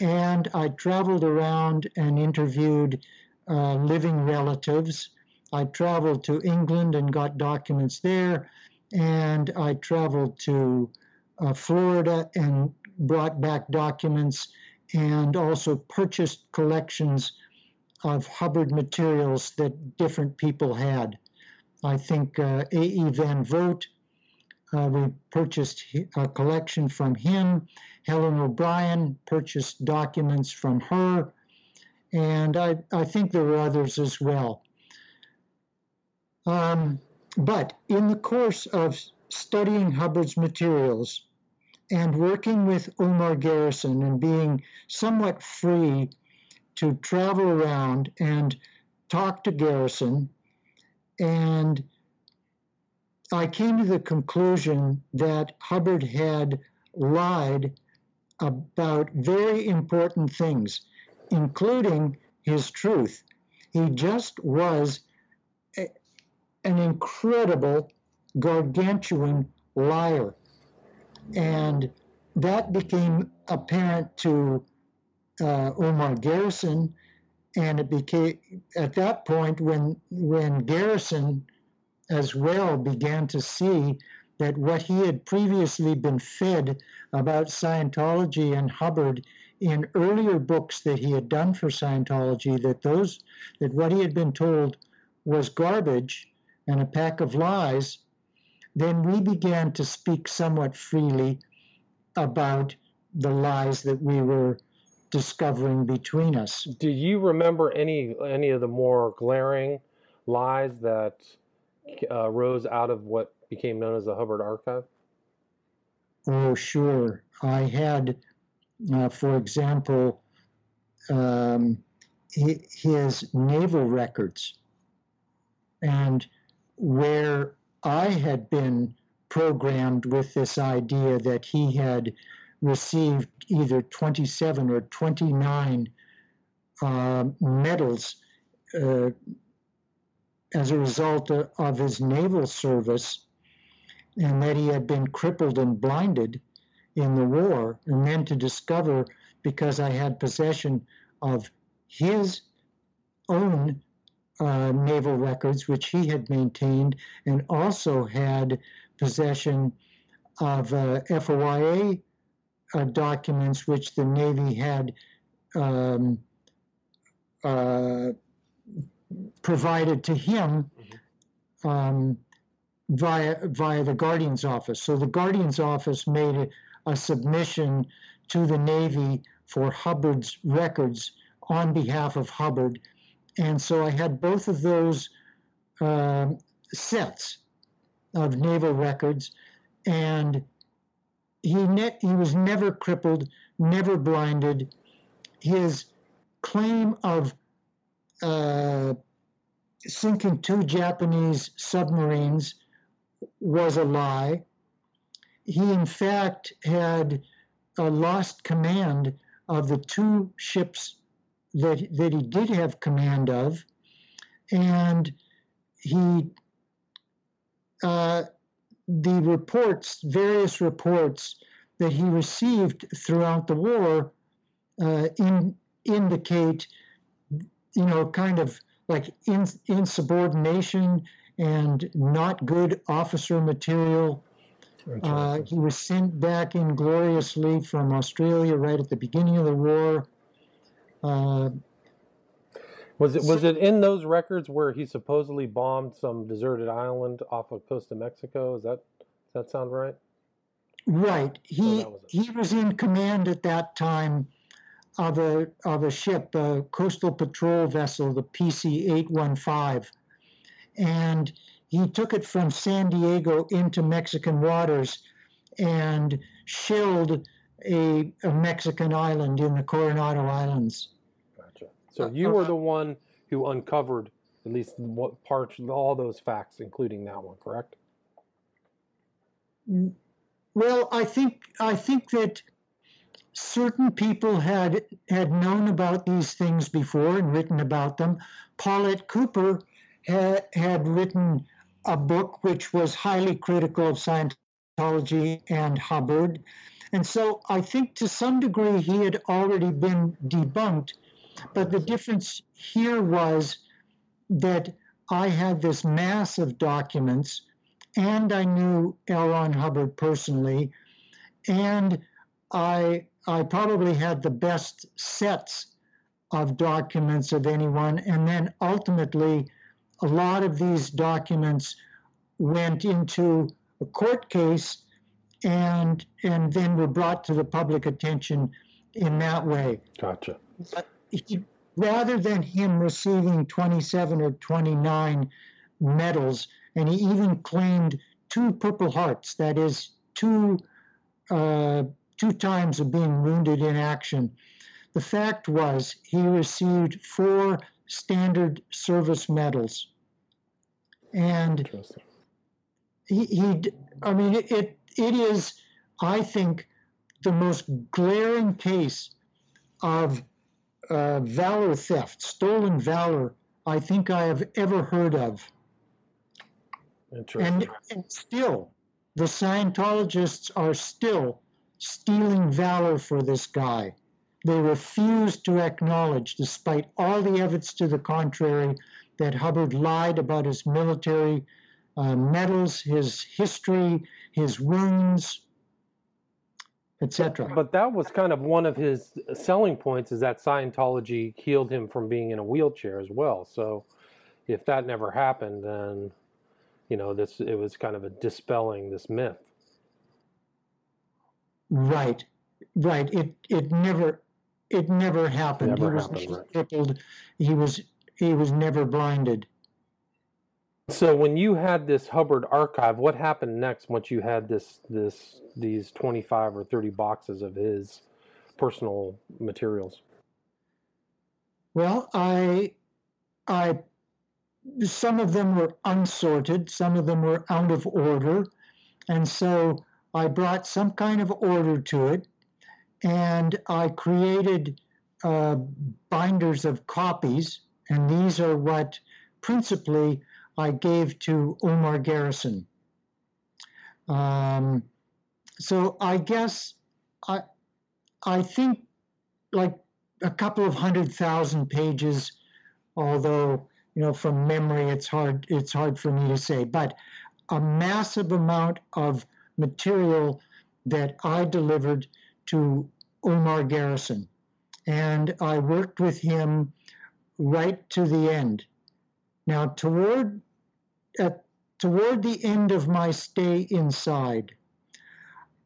and I traveled around and interviewed uh, living relatives. I traveled to England and got documents there, and I traveled to uh, Florida and brought back documents and also purchased collections of Hubbard materials that different people had. I think uh, A.E. Van Vogt, uh, we purchased a collection from him. Helen O'Brien purchased documents from her. And I, I think there were others as well. Um, but in the course of studying Hubbard's materials and working with Omar Garrison and being somewhat free to travel around and talk to Garrison. And I came to the conclusion that Hubbard had lied about very important things, including his truth. He just was a, an incredible gargantuan liar. And that became apparent to uh, Omar Garrison, and it became at that point when when Garrison as well began to see that what he had previously been fed about Scientology and Hubbard in earlier books that he had done for Scientology, that those that what he had been told was garbage and a pack of lies, then we began to speak somewhat freely about the lies that we were discovering between us. Do you remember any any of the more glaring lies that uh, rose out of what became known as the Hubbard Archive? Oh, sure. I had, uh, for example, um, his naval records, and where I had been programmed with this idea that he had received either 27 or 29 uh, medals uh, as a result of, his naval service, and that he had been crippled and blinded in the war, and then to discover because I had possession of his own uh, naval records, which he had maintained, and also had possession of uh, FOIA uh, documents which the Navy had um, uh, provided to him mm-hmm. um, via via the Guardian's office. So the Guardian's office made a, a submission to the Navy for Hubbard's records on behalf of Hubbard, and so I had both of those uh, sets of naval records, and he ne- he was never crippled, never blinded. His claim of uh, sinking two Japanese submarines was a lie. he in fact had uh, lost command of the two ships that that he did have command of, and he uh, the reports, various reports that he received throughout the war, uh, in, indicate, you know, kind of like in, insubordination and not good officer material. Uh, he was sent back ingloriously from Australia right at the beginning of the war. Uh, was it was it in those records where he supposedly bombed some deserted island off of coast of Mexico? Is that does that sound right? Right. He so was he was in command at that time of a of a ship, a coastal patrol vessel, the PC eight one five, and he took it from San Diego into Mexican waters and shelled a, a Mexican island in the Coronado Islands. So uh, you uh, were the one who uncovered at least what parts, all those facts, including that one, correct? Mm, well, I think I think that certain people had had known about these things before and written about them. Paulette Cooper had, had written a book which was highly critical of Scientology and Hubbard. And so I think to some degree he had already been debunked. But the difference here was that I had this mass of documents, and I knew L. Ron Hubbard personally, and I I probably had the best sets of documents of anyone, and then ultimately a lot of these documents went into a court case and and then were brought to the public attention in that way. Gotcha. He, rather than him receiving 27 or 29 medals, and he even claimed two Purple Hearts, that is, two uh, two times of being wounded in action. The fact was he received four standard service medals. And he, he I mean, it, it, it is, I think, the most glaring case of uh, valor theft, stolen valor, I think I have ever heard of. And, and still, the Scientologists are still stealing valor for this guy. They refuse to acknowledge, despite all the evidence to the contrary, that Hubbard lied about his military uh, medals, his history, his wounds, etc. But that was kind of one of his uh, selling points is that Scientology healed him from being in a wheelchair as well. So if that never happened, then you know this it was kind of a dispelling this myth. Right, right. It it never it never happened. Never he was happened, right. crippled. He was he was never blinded. So when you had this Hubbard archive, what happened next once you had this this these 25 or 30 boxes of his personal materials? Well, I I some of them were unsorted, some of them were out of order, and so I brought some kind of order to it, and I created uh, binders of copies, and these are what principally I gave to Omar Garrison. Um, so I guess I I think like a couple of hundred thousand pages, although you know from memory it's hard it's hard for me to say, but a massive amount of material that I delivered to Omar Garrison. And I worked with him right to the end. Now, toward, at, toward the end of my stay inside,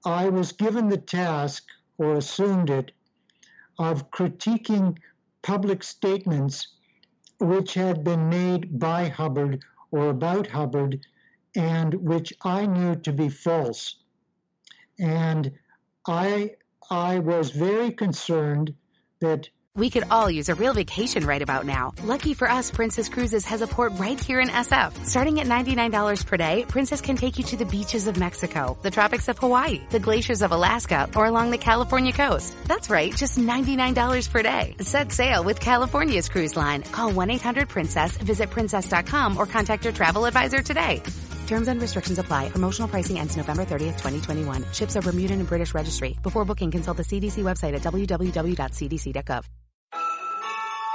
I was given the task, or assumed it, of critiquing public statements which had been made by Hubbard or about Hubbard and which I knew to be false. And I, I was very concerned that We could all use a real vacation right about now. Lucky for us, Princess Cruises has a port right here in SF. Starting at $99 per day, Princess can take you to the beaches of Mexico, the tropics of Hawaii, the glaciers of Alaska, or along the California coast. That's right, just $99 per day. Set sail with California's cruise line. Call 1-800-PRINCESS, visit princess.com, or contact your travel advisor today. Terms and restrictions apply. Promotional pricing ends November 30th, 2021. Ships are Bermudan and British registry. Before booking, consult the CDC website at www.cdc.gov.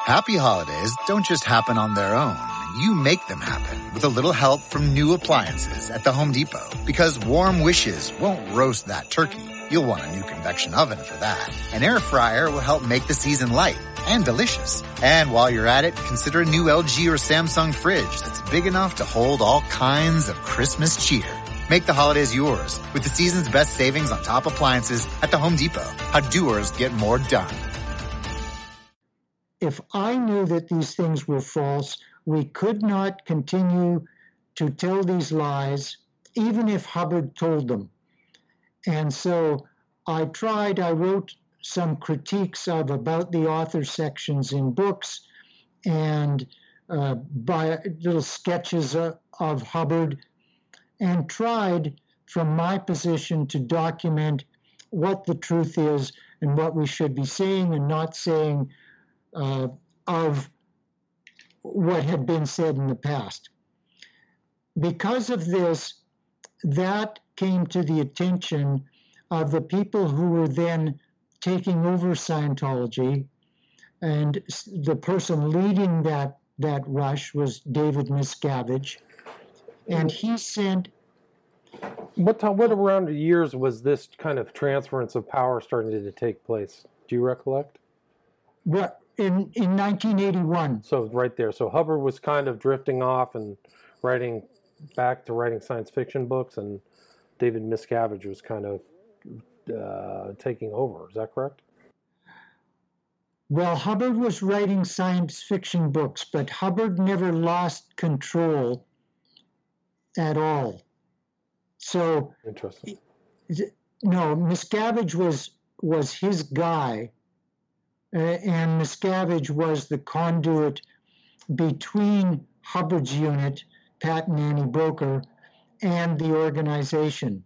Happy holidays don't just happen on their own. You make them happen with a little help from new appliances at the Home Depot. Because warm wishes won't roast that turkey. You'll want a new convection oven for that. An air fryer will help make the season light and delicious. And while you're at it, consider a new LG or Samsung fridge that's big enough to hold all kinds of Christmas cheer. Make the holidays yours with the season's best savings on top appliances at the Home Depot. How doers get more done. If I knew that these things were false, we could not continue to tell these lies, even if Hubbard told them. And so I tried, I wrote some critiques of about the author sections in books and uh, by little sketches of, of Hubbard and tried from my position to document what the truth is and what we should be saying and not saying uh, of what had been said in the past. Because of this, that came to the attention of the people who were then taking over Scientology, and the person leading that that rush was David Miscavige, and he sent. What time? What around the years was this kind of transference of power starting to take place? Do you recollect? Well, in in 1981? So right there. So Hubbard was kind of drifting off and writing back to writing science fiction books, and David Miscavige was kind of uh, taking over. Is that correct? Well, Hubbard was writing science fiction books, but Hubbard never lost control at all. So interesting. No, Miscavige was was his guy, uh, and Miscavige was the conduit between Hubbard's unit, Pat and Annie Broeker, and the organization.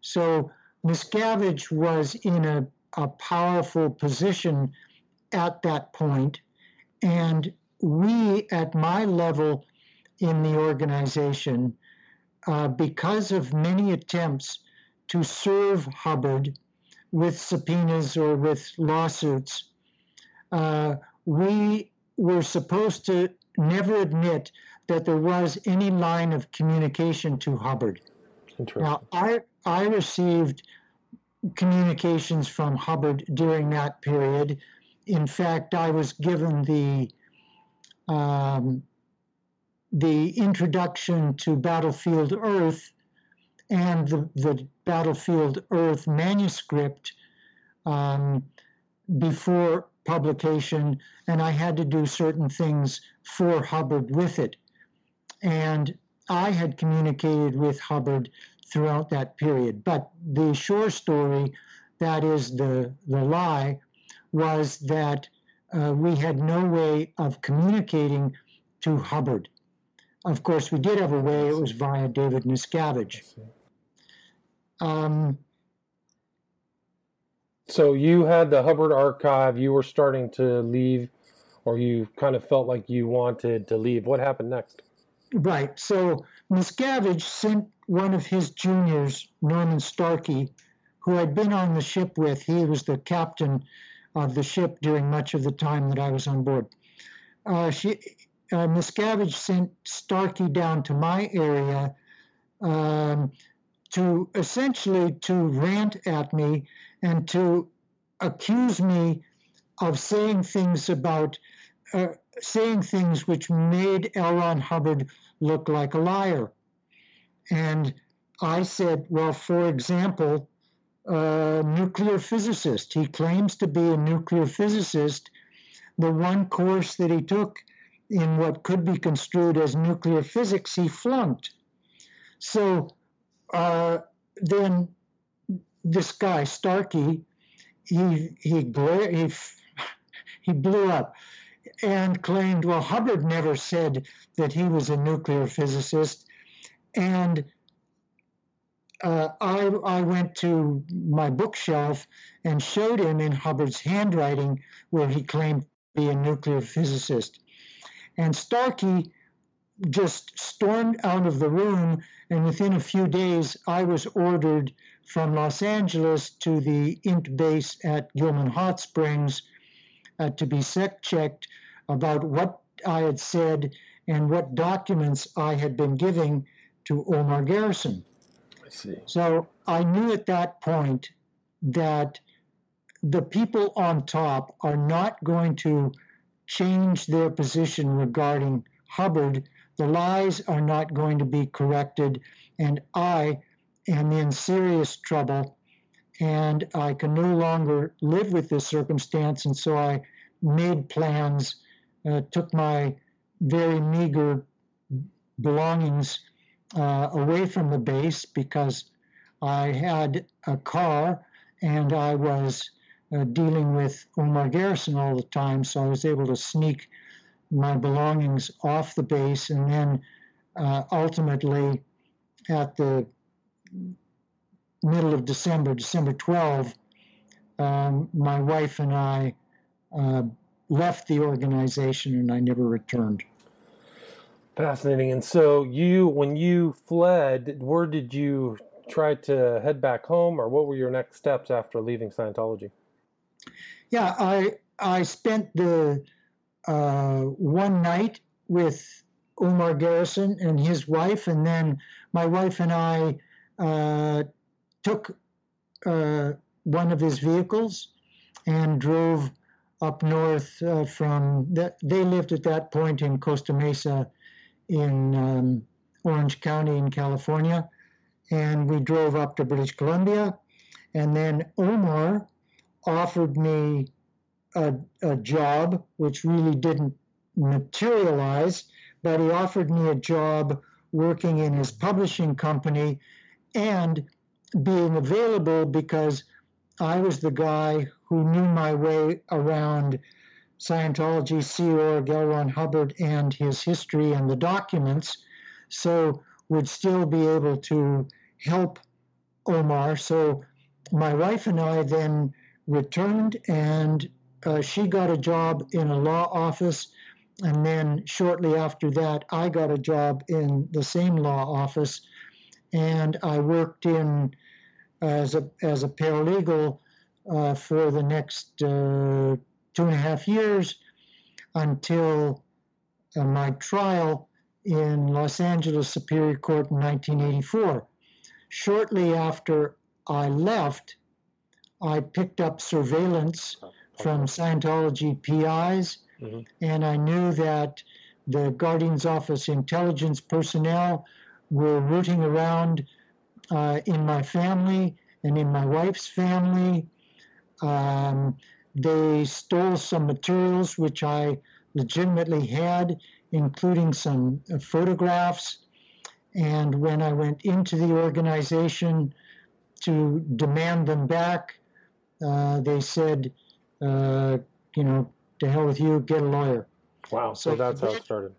So Miscavige was in a, a powerful position at that point, and we at my level in the organization, uh, because of many attempts to serve Hubbard with subpoenas or with lawsuits, uh, we were supposed to never admit that there was any line of communication to Hubbard. Now, I, I received communications from Hubbard during that period. In fact, I was given the um, the introduction to Battlefield Earth and the, the Battlefield Earth manuscript um, before publication, and I had to do certain things for Hubbard with it. And I had communicated with Hubbard throughout that period. But the shore story, that is the, the lie, was that uh, we had no way of communicating to Hubbard. Of course, we did have a way, it was via David Miscavige. Um, so you had the Hubbard archive, you were starting to leave, or you kind of felt like you wanted to leave. What happened next? Right. So Miscavige sent one of his juniors, Norman Starkey, who I'd been on the ship with. He was the captain of the ship during much of the time that I was on board. Uh, she, uh, Miscavige sent Starkey down to my area um, to essentially to rant at me and to accuse me of saying things about uh, saying things which made L. Ron Hubbard look like a liar. And I said, well, for example, a nuclear physicist. He claims to be a nuclear physicist. The one course that he took in what could be construed as nuclear physics, he flunked. So uh, then this guy Starkey, he he, he he blew up and claimed, well, Hubbard never said that he was a nuclear physicist. And uh, I, I went to my bookshelf and showed him in Hubbard's handwriting where he claimed to be a nuclear physicist. And Starkey just stormed out of the room, and within a few days, I was ordered from Los Angeles to the INT base at Gilman Hot Springs uh, to be sec checked about what I had said and what documents I had been giving to Omar Garrison. I see. So I knew at that point that the people on top are not going to change their position regarding Hubbard. The lies are not going to be corrected, and I am in serious trouble, and I can no longer live with this circumstance. And so I made plans, uh, took my very meager belongings uh, away from the base because I had a car and I was uh, dealing with Omar Garrison all the time, so I was able to sneak my belongings off the base and then uh, ultimately at the middle of December, December 12, um, my wife and I uh, left the organization and I never returned. Fascinating. And so, you, when you fled, where did you try to head back home, or what were your next steps after leaving Scientology? Yeah, I I spent the uh, one night with Omar Garrison and his wife, and then my wife and I uh, took uh, one of his vehicles and drove up north uh, from. The, they lived at that point in Costa Mesa, in um, Orange County in California, and we drove up to British Columbia, and then Omar offered me a, a job which really didn't materialize, but he offered me a job working in his publishing company and being available because I was the guy who knew my way around Scientology, Sea Org, L. Ron Hubbard, and his history and the documents, so would still be able to help Omar. So my wife and I then returned, and uh, she got a job in a law office. And then shortly after that, I got a job in the same law office. And I worked in as a, as a paralegal uh, for the next uh, two and a half years until uh, my trial in Los Angeles Superior Court in 1984. Shortly after I left, I picked up surveillance from Scientology PIs, mm-hmm. and I knew that the Guardian's Office intelligence personnel were rooting around uh, in my family and in my wife's family. Um, they stole some materials which I legitimately had, including some uh, photographs. And when I went into the organization to demand them back, uh, they said, uh, you know, to hell with you, get a lawyer. Wow, so, so that's how it started.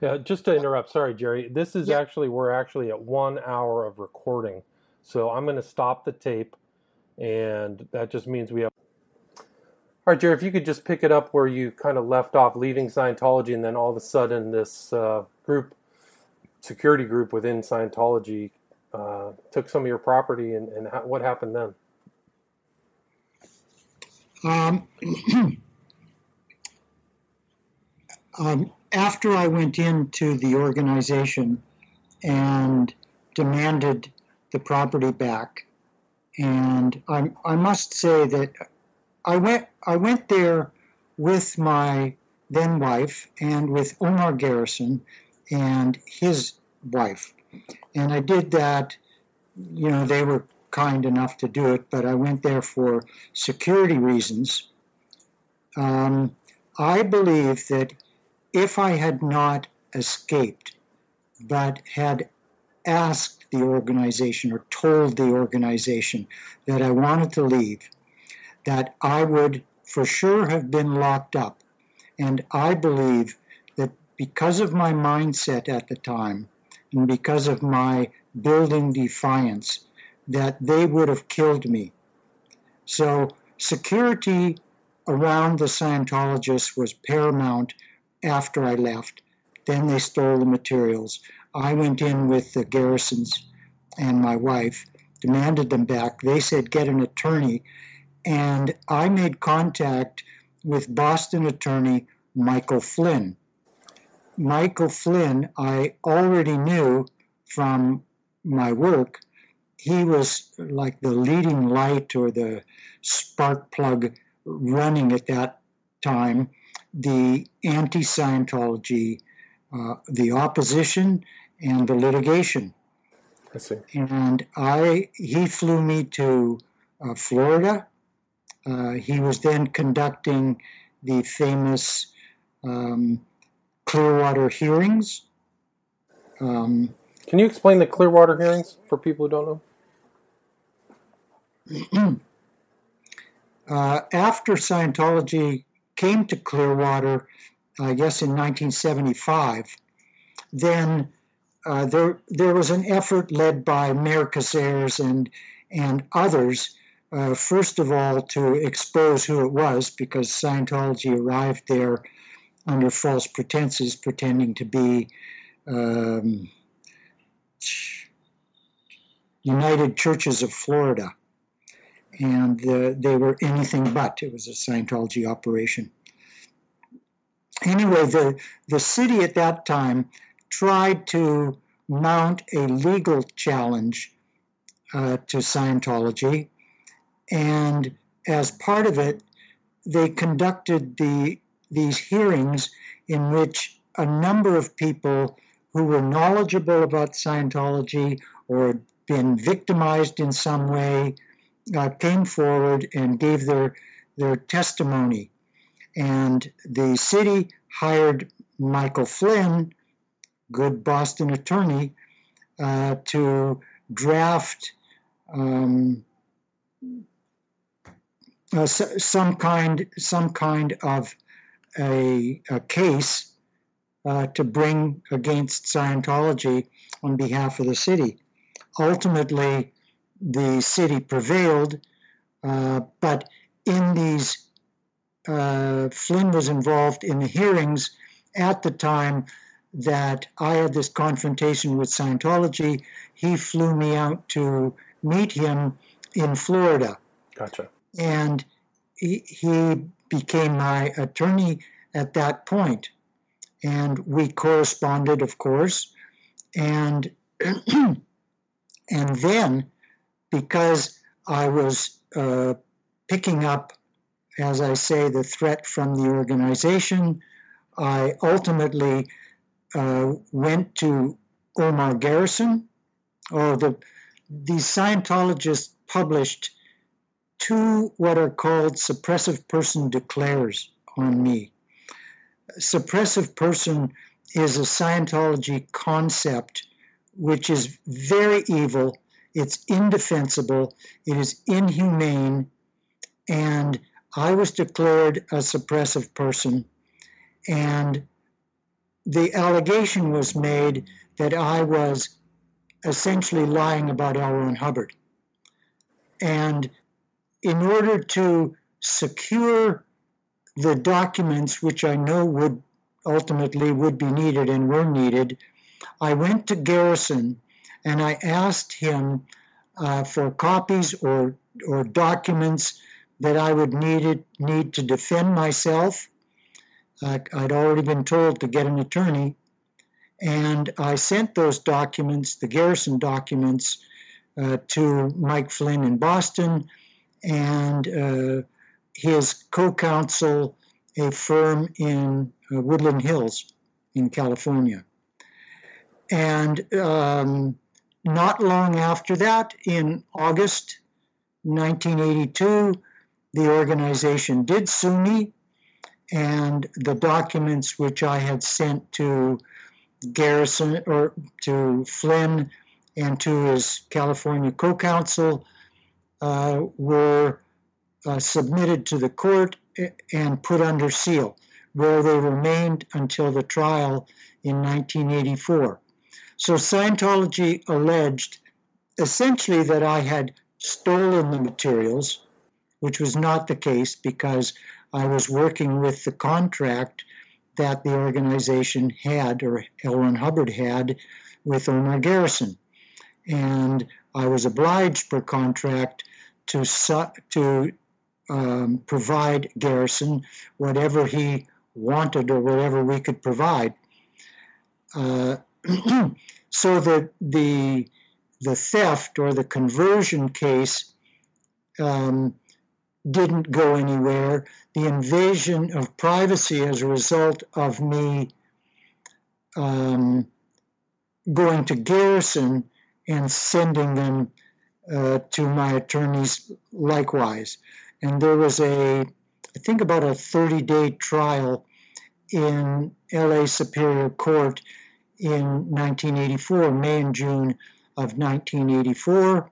Yeah, just to interrupt, sorry, Gerry. This is yeah. actually we're actually at one hour of recording, so I'm going to stop the tape, and that just means we have. All right, Gerry, if you could just pick it up where you kind of left off, leaving Scientology, and then all of a sudden this uh, group, security group within Scientology, uh, took some of your property, and, and what happened then? Um, um, after I went into the organization and demanded the property back, and I, I must say that I went I went there with my then wife and with Omar Garrison and his wife, and I did that. You know, they were kind enough to do it, but I went there for security reasons. Um, I believe that if I had not escaped, but had asked the organization or told the organization that I wanted to leave, that I would for sure have been locked up. And I believe that because of my mindset at the time and because of my building defiance, that they would have killed me. So security around the Scientologists was paramount after I left. Then they stole the materials. I went in with the Garrisons and my wife, demanded them back. They said, get an attorney. And I made contact with Boston attorney Michael Flynn. Michael Flynn, I already knew from my work, he was like the leading light or the spark plug running at that time the anti Scientology, uh, the opposition, and the litigation. I see. And I, he flew me to uh, Florida. Uh, he was then conducting the famous um, Clearwater hearings. Um, Can you explain the Clearwater hearings for people who don't know? uh, after Scientology came to Clearwater, I guess in 1975, then uh, there there was an effort led by Mayor Cazares and and others. Uh, first of all, to expose who it was, because Scientology arrived there under false pretenses, pretending to be um, United Churches of Florida. And uh, they were anything but. It was a Scientology operation. Anyway, the, the city at that time tried to mount a legal challenge uh, to Scientology. And as part of it, they conducted the these hearings in which a number of people who were knowledgeable about Scientology or had been victimized in some way uh, came forward and gave their their testimony. And the city hired Michael Flynn, good Boston attorney, uh, to draft um, uh, some kind some kind of a, a case uh, to bring against Scientology on behalf of the city. Ultimately, the city prevailed, uh, but in these, uh, Flynn was involved in the hearings at the time that I had this confrontation with Scientology. He flew me out to meet him in Florida. Gotcha. And he, he became my attorney at that point. And we corresponded, of course. And and then, because I was uh, picking up, as I say, the threat from the organization, I ultimately uh, went to Omar Garrison. Or the these Scientologists published two what are called suppressive person declares on me. Suppressive person is a Scientology concept which is very evil, it's indefensible, it is inhumane, and I was declared a suppressive person. And the allegation was made that I was essentially lying about L. Ron Hubbard. And in order to secure the documents which I know would ultimately would be needed and were needed, I went to Garrison and I asked him uh, for copies or or documents that I would need need to defend myself. I'd already been told to get an attorney, and I sent those documents, the Garrison documents, uh, to Mike Flynn in Boston and uh, his co-counsel, a firm in uh, Woodland Hills in California. And um, not long after that, in August 1982, the organization did sue me, and the documents which I had sent to Garrison or to Flynn and to his California co counsel uh, were uh, submitted to the court and put under seal, where they remained until the trial in 1984. So Scientology alleged essentially that I had stolen the materials, which was not the case because I was working with the contract that the organization had, or. Ron Hubbard had, with Omar Garrison. And I was obliged per contract to, to um, provide Garrison whatever he wanted or whatever we could provide. Uh, so the the the theft or the conversion case um, didn't go anywhere. The invasion of privacy as a result of me um, going to Garrison and sending them uh, to my attorneys likewise. And there was a, I think about a 30 day trial in LA Superior Court in 1984, May and June of 1984.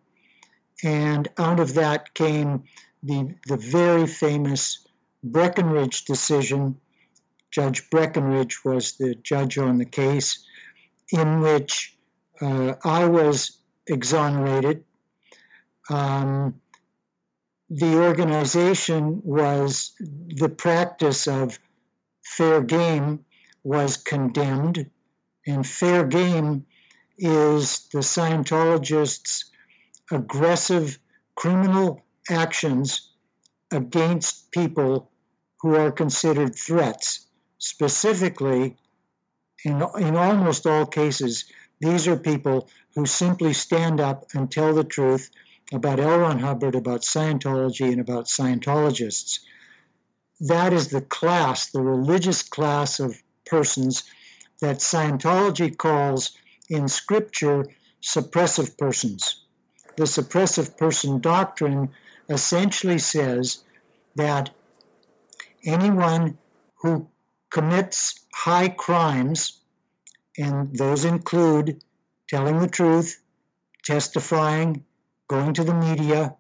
And out of that came the, the very famous Breckenridge decision. Judge Breckenridge was the judge on the case, in which uh, I was exonerated. Um, the organization was the practice of fair game was condemned, and fair game is the Scientologists' aggressive criminal actions against people who are considered threats. Specifically, in, in almost all cases, these are people who simply stand up and tell the truth about L. Ron Hubbard, about Scientology, and about Scientologists. That is the class, the religious class of persons that Scientology calls in Scripture suppressive persons. The suppressive person doctrine essentially says that anyone who commits high crimes, and those include telling the truth, testifying, going to the media,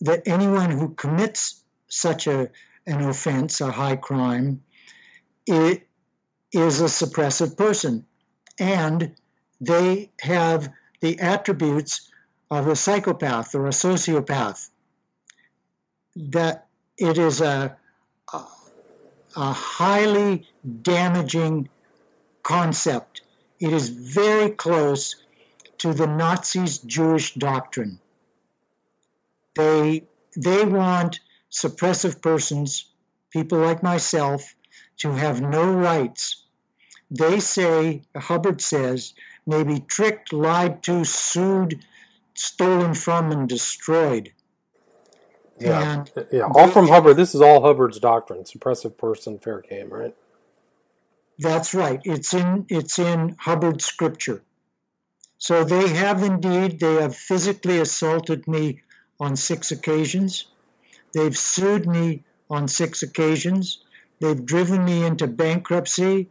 that anyone who commits such a, an offense, a high crime, it is a suppressive person. And they have the attributes of a psychopath or a sociopath. That it is a, a, a highly damaging concept. It is very close to the Nazis' Jewish doctrine. They, they want suppressive persons, people like myself, to have no rights. They say, Hubbard says, may be tricked, lied to, sued, stolen from, and destroyed. Yeah, and yeah. All from Hubbard. This is all Hubbard's doctrine: suppressive person, fair game, right? That's right. It's in it's in Hubbard's scripture. So they have indeed, they have physically assaulted me on six occasions. They've sued me on six occasions. They've driven me into bankruptcy.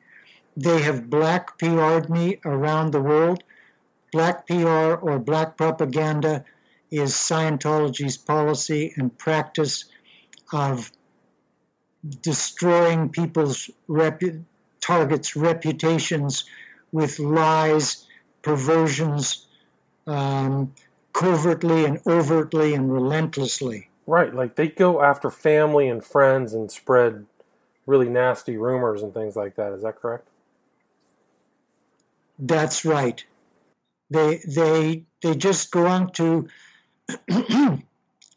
They have black PR'd me around the world. Black PR or black propaganda is Scientology's policy and practice of destroying people's repu- targets' reputations with lies perversions um, covertly and overtly and relentlessly. Right, like they go after family and friends and spread really nasty rumors and things like that. Is that correct? That's right. They they they just go on to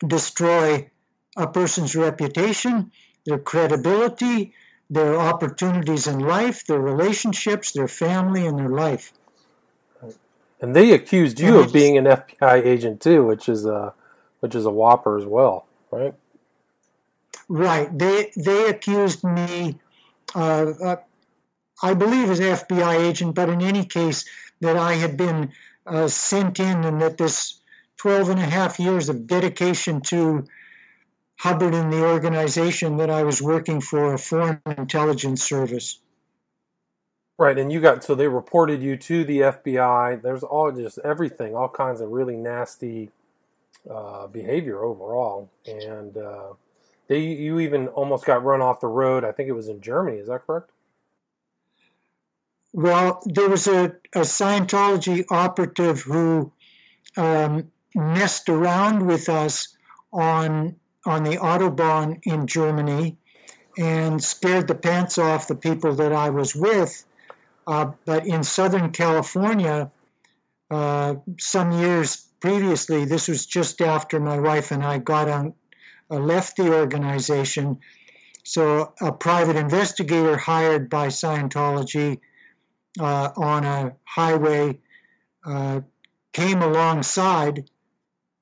destroy a person's reputation, their credibility, their opportunities in life, their relationships, their family, and their life. And they accused you of being an FBI agent too, which is a which is a whopper as well, right? Right. They they accused me, uh, uh, I believe, as FBI agent, but in any case, that I had been uh, sent in, and that this 12 and a half years of dedication to Hubbard and the organization that I was working for a foreign intelligence service. Right, and you got so they reported you to the FBI. There's all just everything, all kinds of really nasty uh, behavior overall. And uh, they, you even almost got run off the road. I think it was in Germany. Is that correct? Well, there was a, a Scientology operative who um, messed around with us on on the autobahn in Germany and scared the pants off the people that I was with. Uh, but in Southern California, uh, some years previously, this was just after my wife and I got on, uh, left the organization. So a private investigator hired by Scientology uh, on a highway uh, came alongside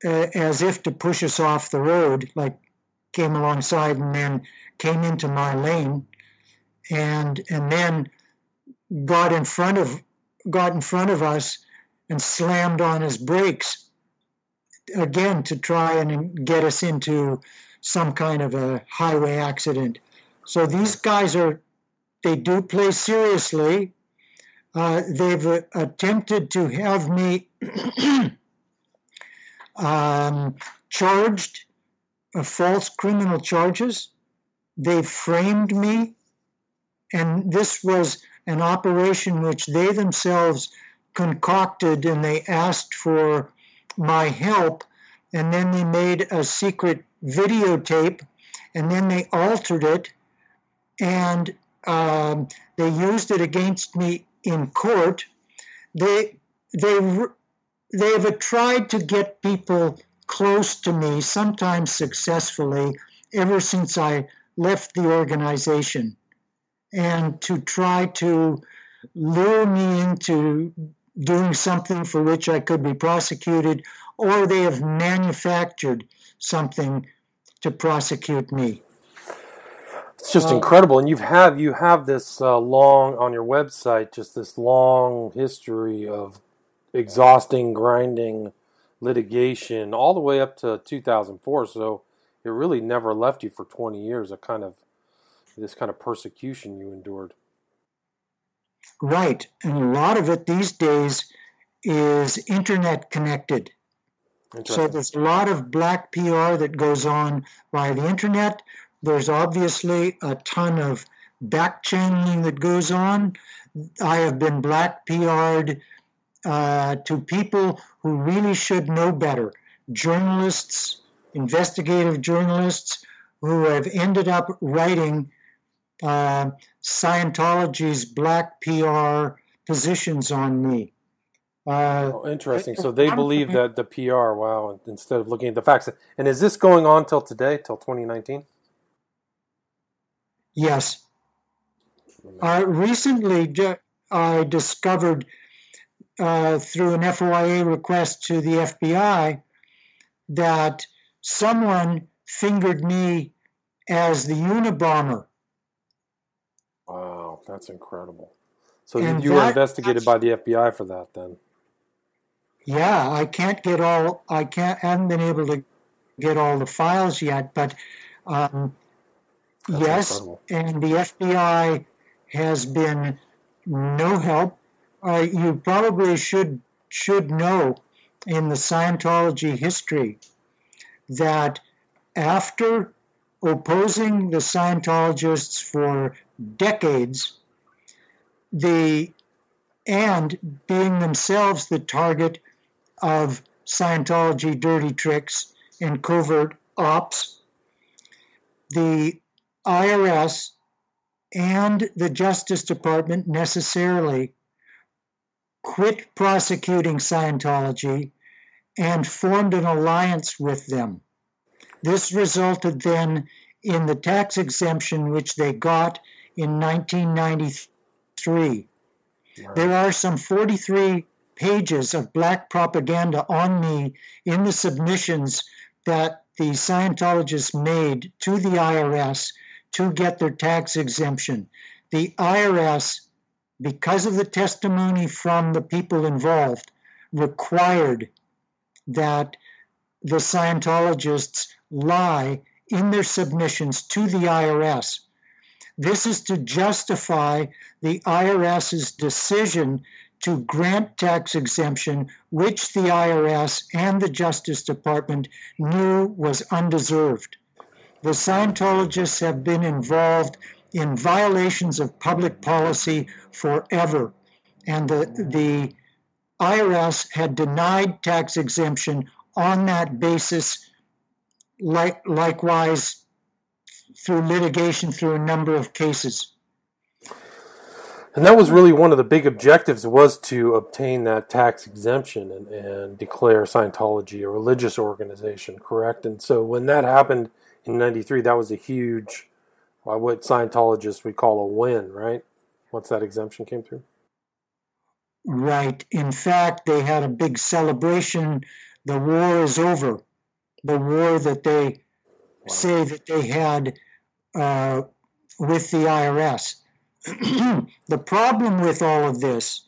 uh, as if to push us off the road, like came alongside and then came into my lane, and and then got in front of got in front of us and slammed on his brakes again to try and get us into some kind of a highway accident. So these guys are they do play seriously. Uh, they've uh, attempted to have me um, charged of false criminal charges. They framed me, and this was an operation which they themselves concocted, and they asked for my help, and then they made a secret videotape, and then they altered it, and um, they used it against me in court. They they they've tried to get people close to me, sometimes successfully, ever since I left the organization, and to try to lure me into doing something for which I could be prosecuted, or they have manufactured something to prosecute me. It's just incredible, and you have you have this uh, long on your website, just this long history of exhausting, grinding litigation all the way up to 2004. So it really never left you for 20 years. A kind of this kind of persecution you endured. Right, and a lot of it these days is internet connected. So there's a lot of black PR that goes on via the internet. There's obviously a ton of back channeling that goes on. I have been black PR'd uh, to people who really should know better journalists, investigative journalists who have ended up writing uh, Scientology's black PR positions on me. Uh, oh, interesting. So they believe that the PR, wow, instead of looking at the facts. And is this going on till today, till 2019? Yes. Uh, recently, I discovered uh, through an FOIA request to the FBI that someone fingered me as the Unabomber. Wow, that's incredible. So and you were investigated by the FBI for that then? Yeah, I can't get all. I can't. haven't been able to get all the files yet, but um, yes, incredible. and the FBI has been no help uh, you probably should should know in the Scientology history that after opposing the Scientologists for decades, the and being themselves the target of Scientology dirty tricks and covert ops, the IRS and the Justice Department necessarily quit prosecuting Scientology and formed an alliance with them. This resulted then in the tax exemption which they got in 1993. Right. There are some 43 pages of black propaganda on me in the submissions that the Scientologists made to the IRS to get their tax exemption. The IRS because of the testimony from the people involved, required that the Scientologists lie in their submissions to the IRS. This is to justify the IRS's decision to grant tax exemption, which the IRS and the Justice Department knew was undeserved. The Scientologists have been involved in violations of public policy forever, and the, the IRS had denied tax exemption on that basis, like, likewise through litigation through a number of cases. And that was really one of the big objectives was to obtain that tax exemption and, and declare Scientology a religious organization, correct? And so when that happened in 93, that was a huge, what Scientologists would call a win, right? Once that exemption came through. Right. In fact, they had a big celebration. The war is over. The war that they wow. say that they had uh, with the IRS. the problem with all of this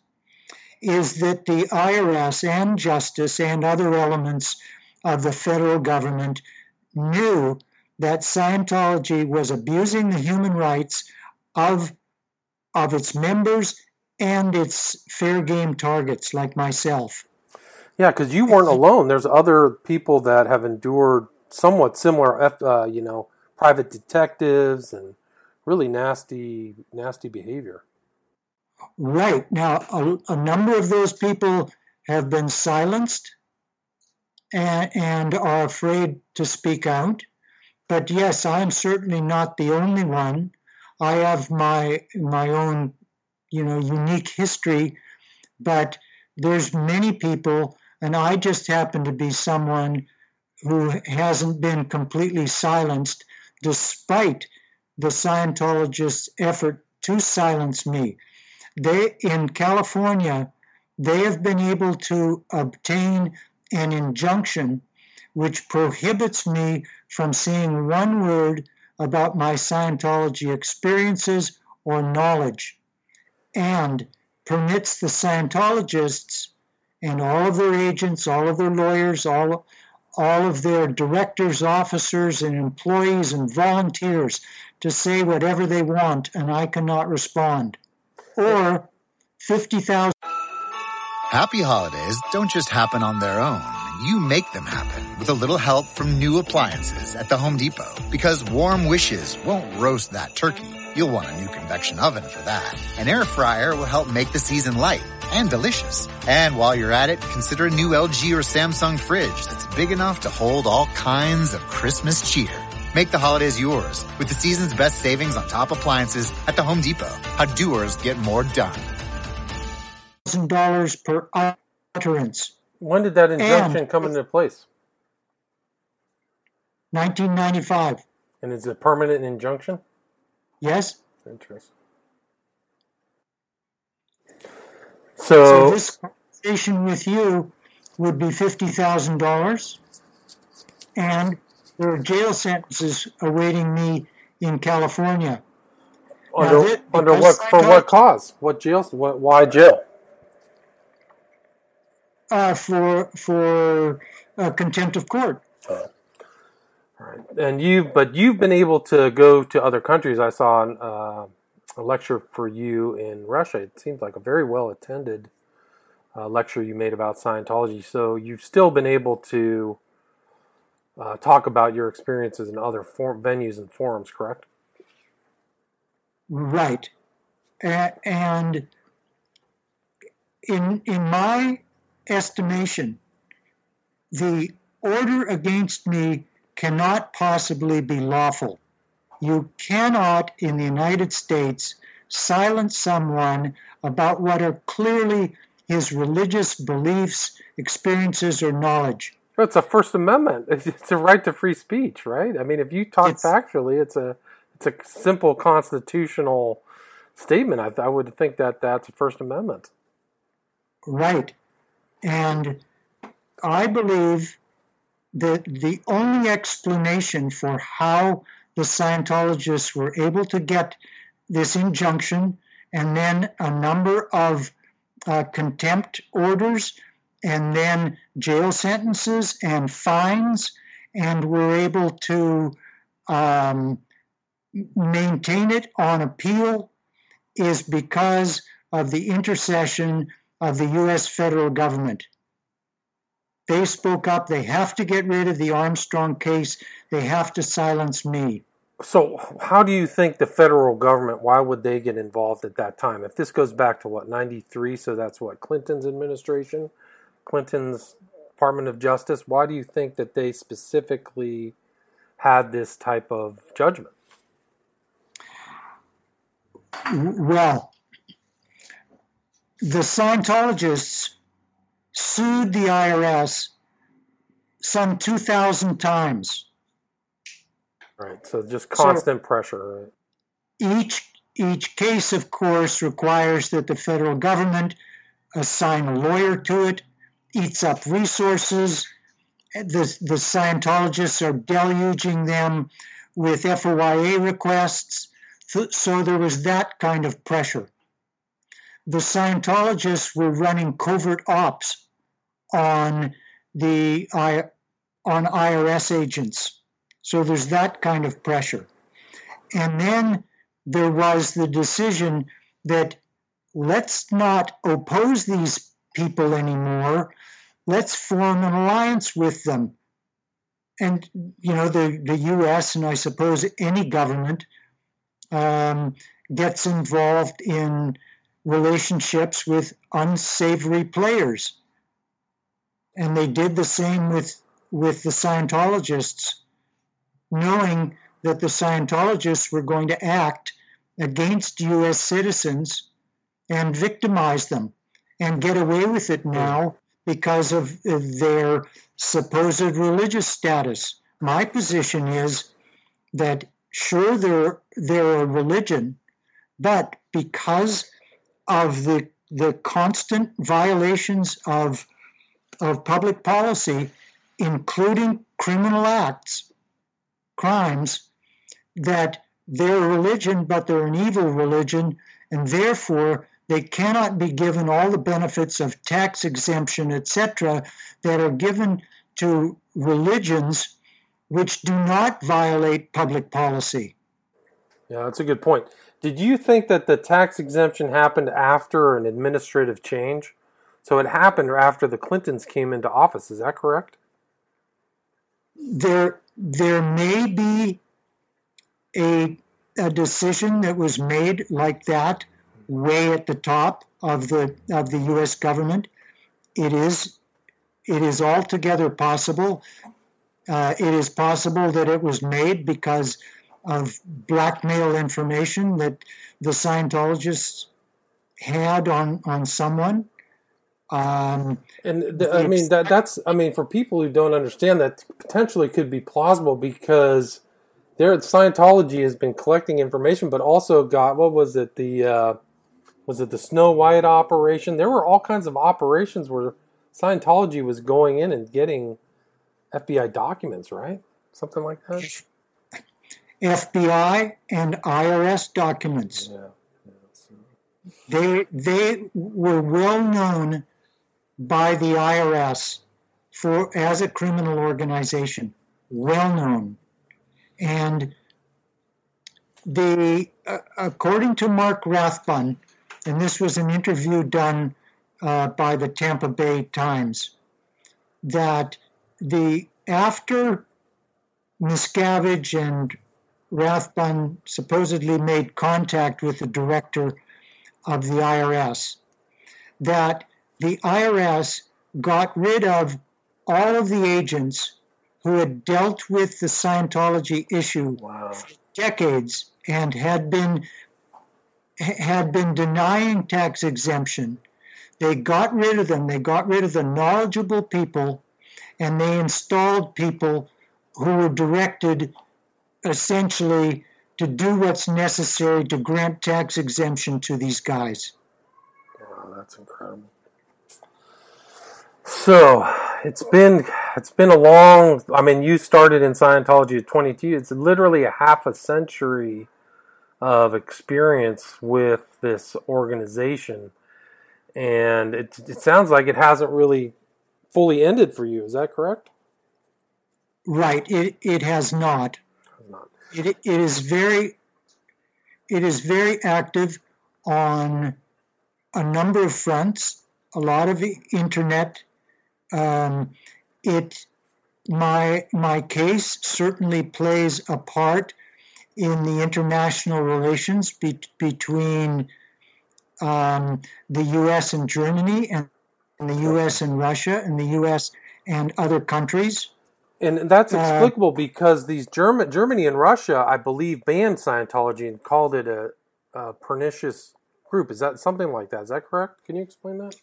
is that the IRS and justice and other elements of the federal government knew that Scientology was abusing the human rights of, of its members and its fair game targets like myself. Yeah, because you weren't alone. There's other people that have endured somewhat similar, uh, you know, private detectives and really nasty, nasty behavior. Right. Now, a, a number of those people have been silenced and, and are afraid to speak out. But yes, I'm certainly not the only one. I have my my own, you know, unique history, but there's many people, and I just happen to be someone who hasn't been completely silenced, despite the Scientologists' effort to silence me. They in California, they have been able to obtain an injunction which prohibits me from saying one word about my Scientology experiences or knowledge, and permits the Scientologists and all of their agents, all of their lawyers, all, all of their directors, officers, and employees and volunteers to say whatever they want, and I cannot respond. Or 50,000. Happy holidays don't just happen on their own. You make them happen with a little help from new appliances at the Home Depot. Because warm wishes won't roast that turkey. You'll want a new convection oven for that. An air fryer will help make the season light and delicious. And while you're at it, consider a new LG or Samsung fridge that's big enough to hold all kinds of Christmas cheer. Make the holidays yours with the season's best savings on top appliances at the Home Depot. How doers get more done. $1,000 per utterance. When did that injunction and come into place? 1995. And is it a permanent injunction? Yes. Interesting. So, so this conversation with you would be fifty thousand dollars, and there are jail sentences awaiting me in California. Under, now, under what for what cause? What jail? What why jail? Uh, for for uh, contempt of court. Uh, right, and you but you've been able to go to other countries. I saw uh, a lecture for you in Russia. It seems like a very well attended uh, lecture you made about Scientology. So you've still been able to uh, talk about your experiences in other form, venues and forums, correct? Right. and in, in my estimation, the order against me cannot possibly be lawful. You cannot, in the United States, silence someone about what are clearly his religious beliefs, experiences, or knowledge. It's a First Amendment. It's a right to free speech, right? I mean, if you talk it's, factually, it's a it's a simple constitutional statement. I, I would think that that's a First Amendment. Right, and I believe that the only explanation for how the Scientologists were able to get this injunction and then a number of uh, contempt orders and then jail sentences and fines, and we're able to um, maintain it on appeal is because of the intercession of the U.S. federal government. They spoke up. They have to get rid of the Armstrong case. They have to silence me. So, how do you think the federal government, why would they get involved at that time? If this goes back to what, 93, so that's what, Clinton's administration, Clinton's Department of Justice, why do you think that they specifically had this type of judgment? Well, the Scientologists sued the IRS some 2,000 times. Right, so just constant so pressure. Each each case, of course, requires that the federal government assign a lawyer to it, eats up resources. The, the Scientologists are deluging them with FOIA requests. So there was that kind of pressure. The Scientologists were running covert ops on the on IRS agents. So there's that kind of pressure. And then there was the decision that let's not oppose these people anymore. Let's form an alliance with them. And, you know, the, the US and I suppose any government um, gets involved in relationships with unsavory players. And they did the same with, with the Scientologists, knowing that the Scientologists were going to act against US citizens and victimize them and get away with it hmm. now because of their supposed religious status. My position is that sure they're they're a religion, but because of the the constant violations of of public policy, including criminal acts, crimes, that they're a religion, but they're an evil religion, and therefore they cannot be given all the benefits of tax exemption, etc., that are given to religions which do not violate public policy. Yeah, that's a good point. Did you think that the tax exemption happened after an administrative change? So it happened after the Clintons came into office. Is that correct? There, there may be a, a decision that was made like that way at the top of the of the U.S. government. It is it is altogether possible uh, it is possible that it was made because of blackmail information that the Scientologists had on on someone. Um, and the, I mean that that's I mean for people who don't understand that potentially could be plausible because their Scientology has been collecting information, but also got what was it the uh, was it the Snow White operation? There were all kinds of operations where Scientology was going in and getting FBI documents, right? Something like that. FBI and IRS documents. Yeah. They they were well known by the IRS for as a criminal organization, well known, and the uh, according to Mark Rathbun, and this was an interview done uh, by the Tampa Bay Times, that the after Miscavige and Rathbun supposedly made contact with the director of the IRS, that the IRS got rid of all of the agents who had dealt with the Scientology issue wow. for decades and had been had been denying tax exemption. They got rid of them. They got rid of the knowledgeable people and they installed people who were directed essentially to do what's necessary to grant tax exemption to these guys. Wow, that's incredible. So it's been it's been a long. I mean, you started in Scientology at 22. It's literally a half a century of experience with this organization, and it it sounds like it hasn't really fully ended for you. Is that correct? Right. It it has not. It, it is very it is very active on a number of fronts. a lot of internet. Um, it my my case certainly plays a part in the international relations be, between um, the U.S. and Germany, and the U.S. and Russia, and the U.S. and other countries. And that's uh, explicable because these German, Germany and Russia, I believe, banned Scientology and called it a, a pernicious group. Is that something like that? Is that correct? Can you explain that?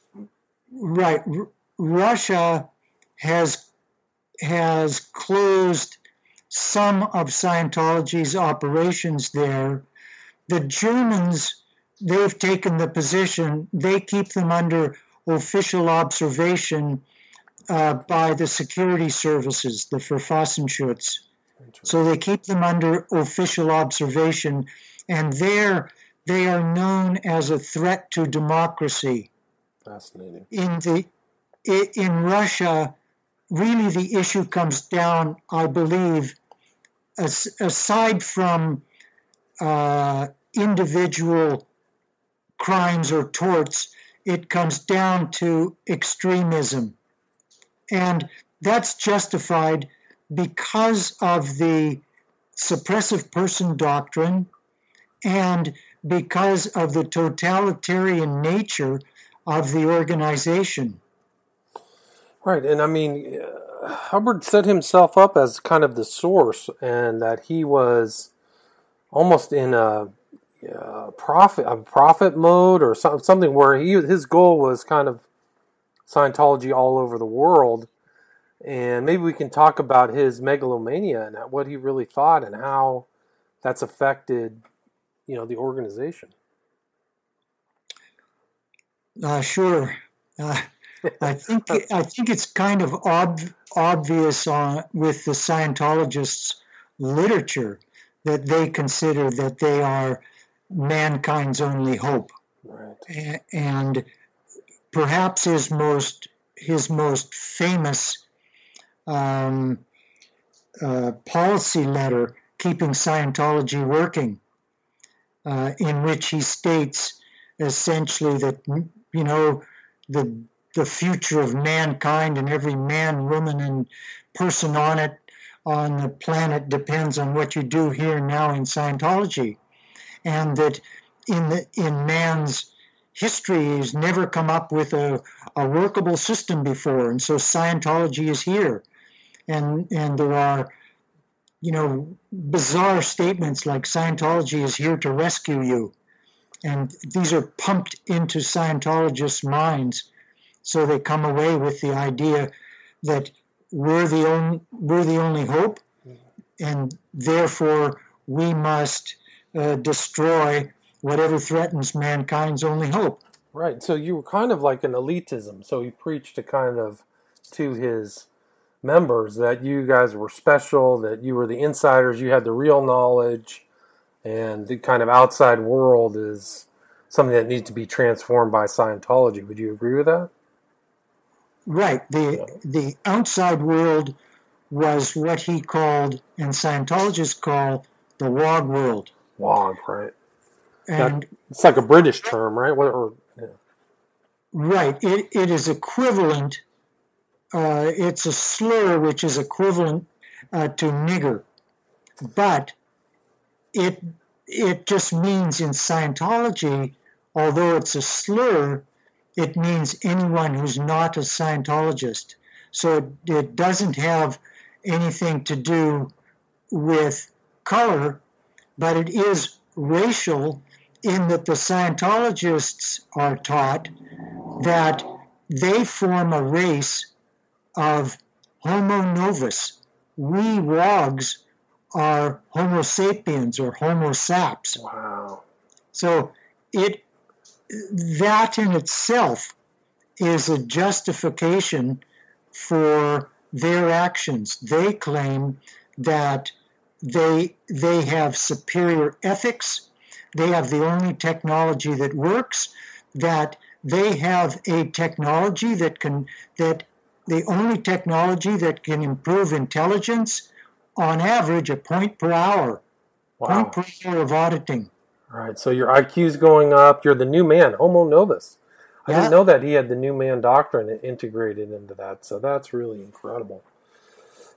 Right. R- Russia has has closed some of Scientology's operations there. The Germans, they've taken the position, they keep them under official observation uh, by the security services, the Verfassungsschutz. So they keep them under official observation, and there they are known as a threat to democracy. Fascinating. In the in Russia, really the issue comes down, I believe, as, aside from uh, individual crimes or torts, it comes down to extremism. And that's justified because of the suppressive person doctrine and because of the totalitarian nature of the organization. Right, and I mean, Hubbard set himself up as kind of the source, and that he was almost in a, prophet, a prophet mode, or something where he his goal was kind of Scientology all over the world. And maybe we can talk about his megalomania and what he really thought and how that's affected, you know, the organization. Uh, sure. Uh, I think I think it's kind of ob- obvious on, with the Scientologists' literature that they consider that they are mankind's only hope, right. and perhaps his most his most famous um, uh, policy letter, "Keeping Scientology Working," uh, in which he states essentially that you know the the future of mankind and every man, woman, and person on it on the planet depends on what you do here now in Scientology, and that in the in man's history has never come up with a, a workable system before, and so Scientology is here, and and there are you know bizarre statements like Scientology is here to rescue you, and these are pumped into Scientologists' minds so they come away with the idea that we're the only, we're the only hope, and therefore we must uh, destroy whatever threatens mankind's only hope. Right. So you were kind of like an elitism. So he preached to kind of to his members that you guys were special, that you were the insiders, you had the real knowledge, and the kind of outside world is something that needs to be transformed by Scientology. Would you agree with that? Right. The the outside world was what he called, and Scientologists call, the WOG world. WOG, right? And that, it's like a British term, right? What, or, yeah. Right. It, it is equivalent. Uh, it's a slur which is equivalent uh, to nigger, but it it just means in Scientology, although it's a slur, it means anyone who's not a Scientologist. So it, it doesn't have anything to do with color, but it is racial in that the Scientologists are taught that they form a race of Homo novus. We wogs are Homo sapiens or Homo saps. Wow. So it that in itself is a justification for their actions. They claim that they they have superior ethics, they have the only technology that works, that they have a technology that can that the only technology that can improve intelligence on average a point per hour, wow. point per hour of auditing. All right, so your IQ is going up. You're the new man, Homo novus. I didn't know that he had the new man doctrine integrated into that, so that's really incredible.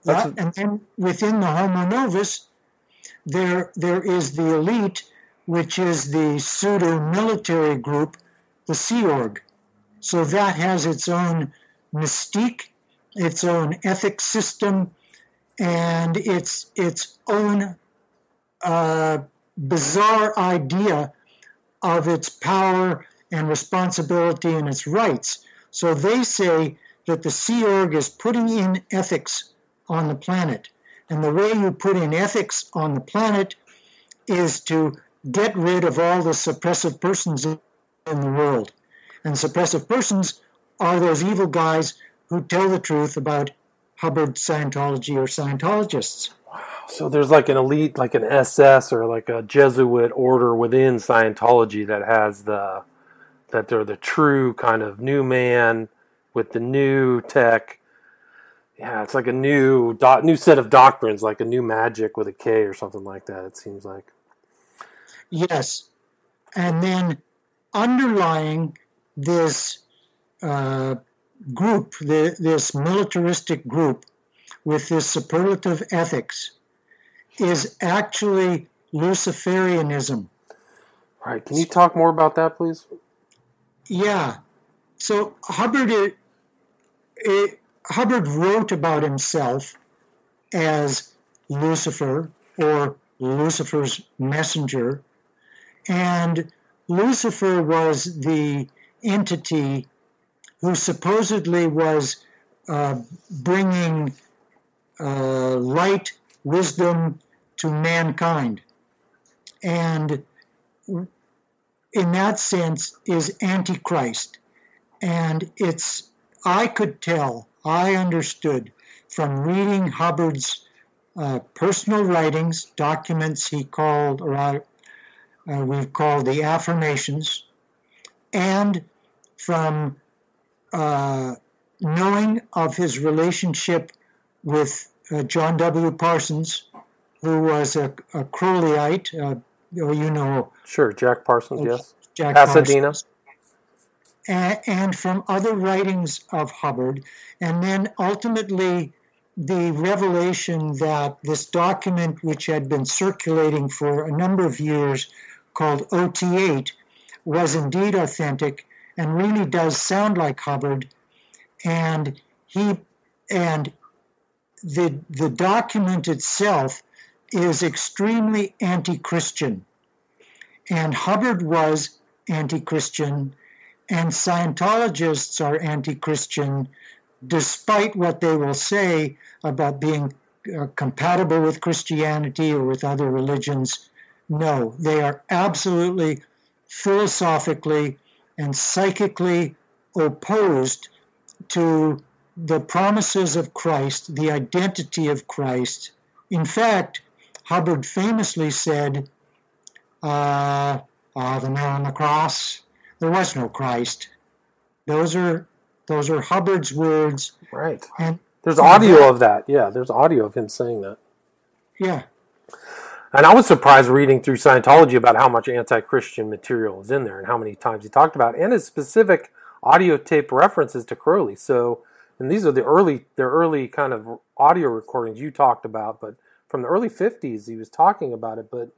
That's yeah, and then within the Homo Novus, there there is the elite, which is the pseudo military group, the Sea Org. So that has its own mystique, its own ethics system, and its its own uh, bizarre idea of its power and responsibility and its rights. So they say that the Sea Org is putting in ethics on the planet. And the way you put in ethics on the planet is to get rid of all the suppressive persons in the world. And suppressive persons are those evil guys who tell the truth about Hubbard Scientology or Scientologists. Wow. So there's like an elite, like an SS or like a Jesuit order within Scientology that has the that they're the true kind of new man with the new tech. Yeah, it's like a new do- new set of doctrines, like a new magic with a K or something like that. It seems like. Yes, and then underlying this uh, group, the, this militaristic group with this superlative ethics, is actually Luciferianism. Right. Can you talk more about that, please? Yeah. So Hubbard, it, it, Hubbard wrote about himself as Lucifer or Lucifer's messenger, and Lucifer was the entity who supposedly was uh, bringing uh, light, wisdom to mankind. And in that sense is Antichrist. And it's, I could tell, I understood from reading Hubbard's uh, personal writings, documents he called, or uh, we've called the affirmations, and from uh, knowing of his relationship with uh, John W. Parsons, who was a, a Crowleyite, uh, oh, you know. Sure, Jack Parsons, yes. Jack Pasadena. Parsons. And, and from other writings of Hubbard, and then ultimately the revelation that this document, which had been circulating for a number of years, called OT8, was indeed authentic and really does sound like Hubbard. And he and the the document itself is extremely anti-Christian. And Hubbard was anti-Christian, and Scientologists are anti-Christian, despite what they will say about being uh, compatible with Christianity or with other religions. No, they are absolutely philosophically and psychically opposed to the promises of Christ, the identity of Christ. In fact, Hubbard famously said, uh, uh, "The nail on the cross, there was no Christ." Those are those are Hubbard's words. Right. And there's audio of that. Yeah, there's audio of him saying that. Yeah. And I was surprised reading through Scientology about how much anti-Christian material is in there and how many times he talked about, it, and his specific audio tape references to Crowley. So, and these are the early, the early kind of audio recordings you talked about, but from the early '50s he was talking about it. But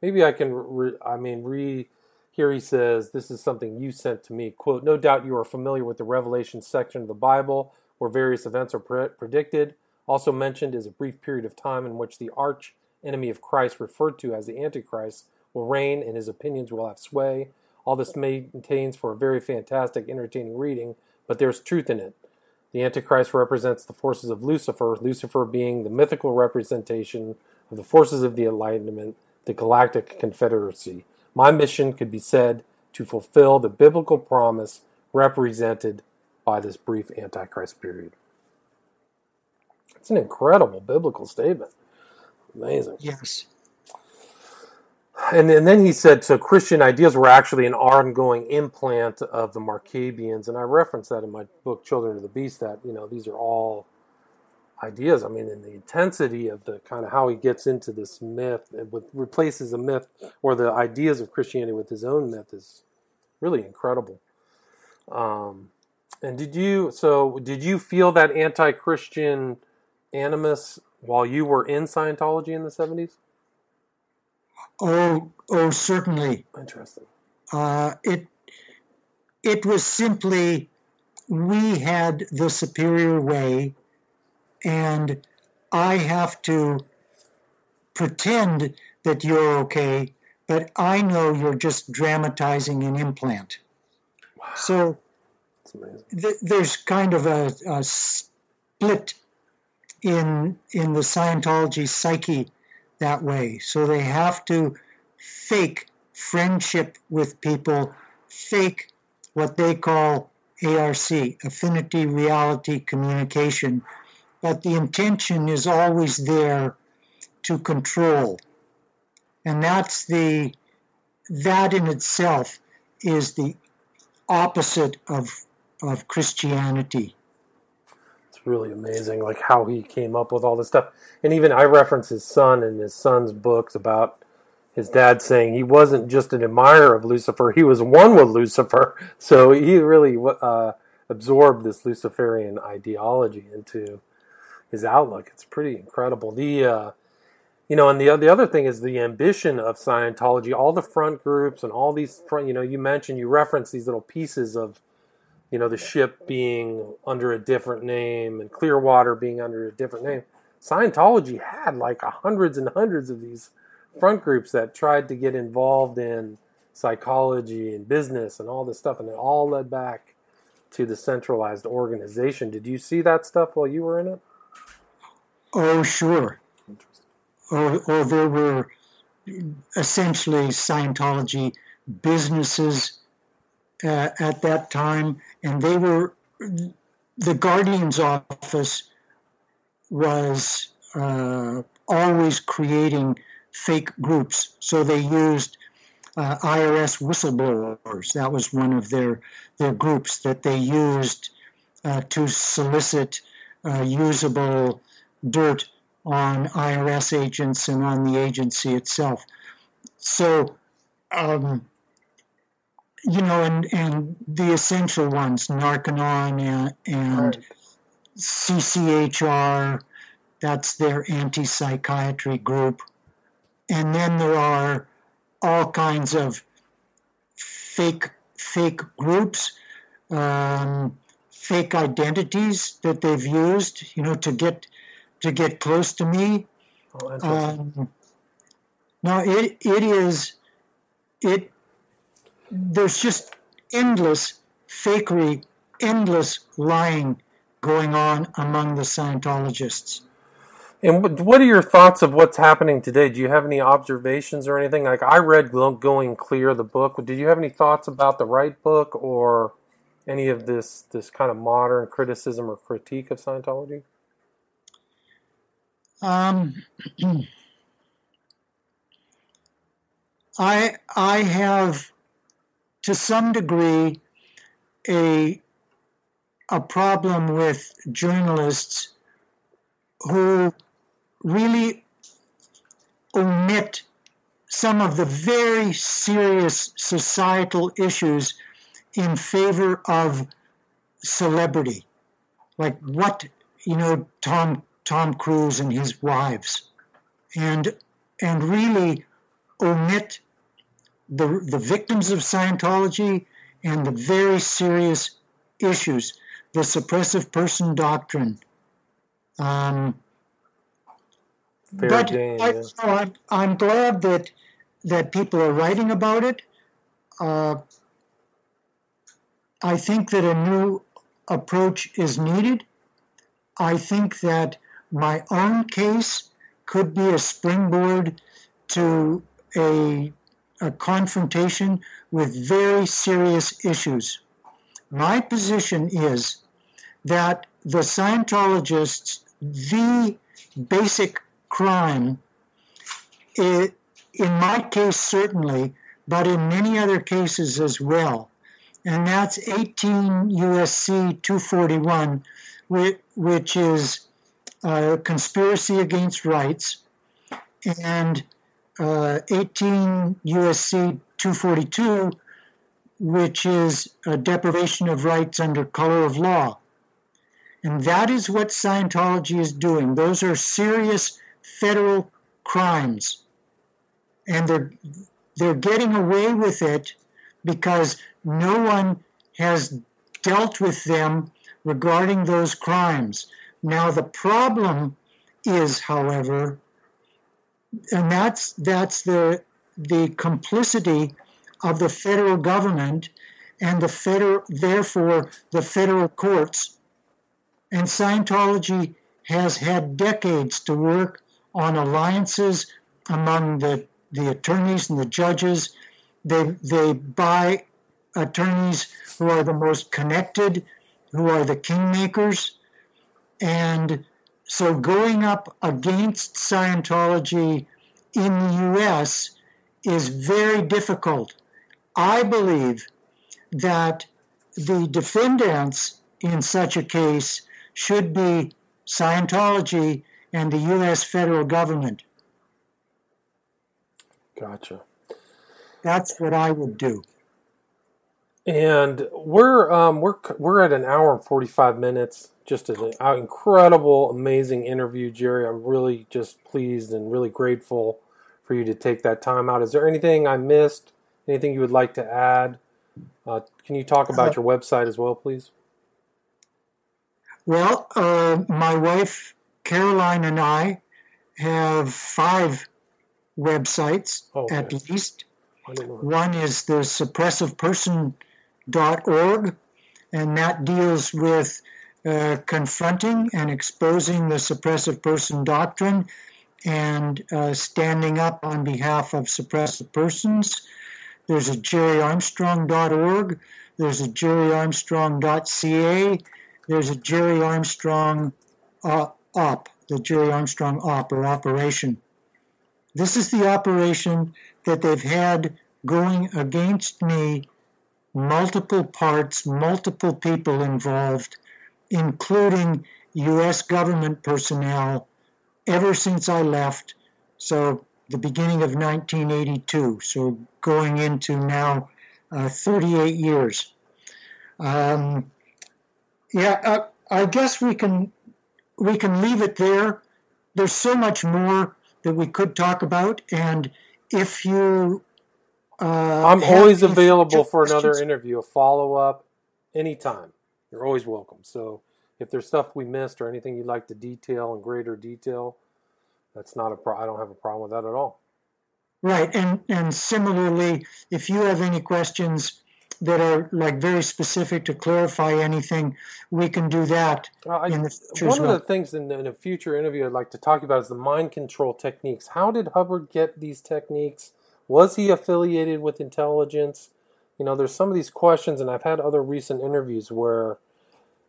maybe I can, re, I mean, re. Here he says, "This is something you sent to me." Quote: No doubt you are familiar with the Revelation section of the Bible, where various events are pre- predicted. Also mentioned is a brief period of time in which the arch enemy of Christ, referred to as the Antichrist, will reign and his opinions will have sway. All this maintains for a very fantastic, entertaining reading, but there's truth in it. The Antichrist represents the forces of Lucifer, Lucifer being the mythical representation of the forces of the Enlightenment, the Galactic Confederacy. My mission could be said to fulfill the biblical promise represented by this brief Antichrist period. It's an incredible biblical statement. Amazing. Yes. And, and then he said, so Christian ideas were actually an ongoing implant of the Maccabeans. And I referenced that in my book, Children of the Beast, that, you know, these are all ideas. I mean, in the intensity of the kind of how he gets into this myth and with, replaces a myth or the ideas of Christianity with his own myth is really incredible. Um, and did you so did you feel that anti-Christian animus while you were in Scientology in the seventies? Oh, oh, certainly. Interesting. Uh, it it was simply we had the superior way, and I have to pretend that you're okay, but I know you're just dramatizing an implant. Wow. So th- there's kind of a, a split in in the Scientology psyche that way. So they have to fake friendship with people, fake what they call ARC, affinity reality communication. But the intention is always there to control. And that's the, that in itself is the opposite of, of Christianity. Really amazing, like how he came up with all this stuff. And even I reference his son and his son's books about his dad saying he wasn't just an admirer of Lucifer, he was one with Lucifer. So he really uh, absorbed this Luciferian ideology into his outlook. It's pretty incredible. The uh, you know, and the the other thing is the ambition of Scientology. All the front groups and all these front, you know, you mentioned you reference these little pieces of, you know, the ship being under a different name and Clearwater being under a different name. Scientology had like hundreds and hundreds of these front groups that tried to get involved in psychology and business and all this stuff, and it all led back to the centralized organization. Did you see that stuff while you were in it? Oh, sure. Or, or oh, oh, there were essentially Scientology businesses uh, at that time, and they were the Guardian's office was uh, always creating fake groups. So they used uh, IRS whistleblowers. That was one of their their groups that they used uh, to solicit uh, usable dirt on IRS agents and on the agency itself. So, um, you know, and and the essential ones, Narconon and, and right. CCHR, that's their anti-psychiatry group and then there are all kinds of fake fake groups, um, fake identities that they've used, you know, to get to get close to me. Oh, um, now it it is it. There's just endless fakery, endless lying going on among the Scientologists. And what are your thoughts of what's happening today? Do you have any observations or anything? Like I read "Going Clear" the book. Did you have any thoughts about the right book or any of this this kind of modern criticism or critique of Scientology? Um, I I have to some degree a a problem with journalists who really omit some of the very serious societal issues in favor of celebrity, like what you know Tom Tom Cruise and his wives, and and really omit the the victims of Scientology and the very serious issues, the suppressive person doctrine, um, but game, I, yeah. I'm, I'm glad that that people are writing about it. Uh, I think that a new approach is needed. I think that my own case could be a springboard to a, a confrontation with very serious issues. My position is that the Scientologists, the basic crime, it, in my case certainly, but in many other cases as well. And that's 18 USC 241, which, which is uh, conspiracy against rights, and uh, 18 USC 242, which is a deprivation of rights under color of law. And that is what Scientology is doing. Those are serious federal crimes. And they're, they're getting away with it because no one has dealt with them regarding those crimes. Now, the problem is, however, and that's, that's the, the complicity of the federal government and the federal, therefore, the federal courts. And Scientology has had decades to work on alliances among the, the attorneys and the judges. They, they buy attorneys who are the most connected, who are the kingmakers. And so going up against Scientology in the US is very difficult. I believe that the defendants in such a case should be Scientology and the U.S. federal government. Gotcha. That's what I would do. And we're um, we're we're at an hour and forty five minutes. Just an incredible, amazing interview, Gerry. I'm really just pleased and really grateful for you to take that time out. Is there anything I missed? Anything you would like to add? Uh, can you talk about uh, your website as well, please? Well, uh, my wife Caroline and I have five websites oh, okay. at least. One is the suppressiveperson.org, and that deals with uh, confronting and exposing the suppressive person doctrine and uh, standing up on behalf of suppressive persons. There's a gerryarmstrong.org. There's a gerryarmstrong.ca. There's a Gerry Armstrong uh, op, the Gerry Armstrong op or operation. This is the operation that they've had going against me, multiple parts, multiple people involved, including U.S. government personnel, ever since I left. So, the beginning of 1982. So, going into now uh, 38 years. Um, yeah, uh, I guess we can we can leave it there. There's so much more that we could talk about, and if you, uh, I'm always available for another interview, a follow up, anytime. You're always welcome. So if there's stuff we missed or anything you'd like to detail in greater detail, that's not a pro- I don't have a problem with that at all. Right, and and similarly, if you have any questions that are like very specific to clarify anything, we can do that uh, in the future. One well. of the things in, in, a future interview I'd like to talk about is the mind control techniques. How did Hubbard get these techniques? Was he affiliated with intelligence? You know, there's some of these questions, and I've had other recent interviews where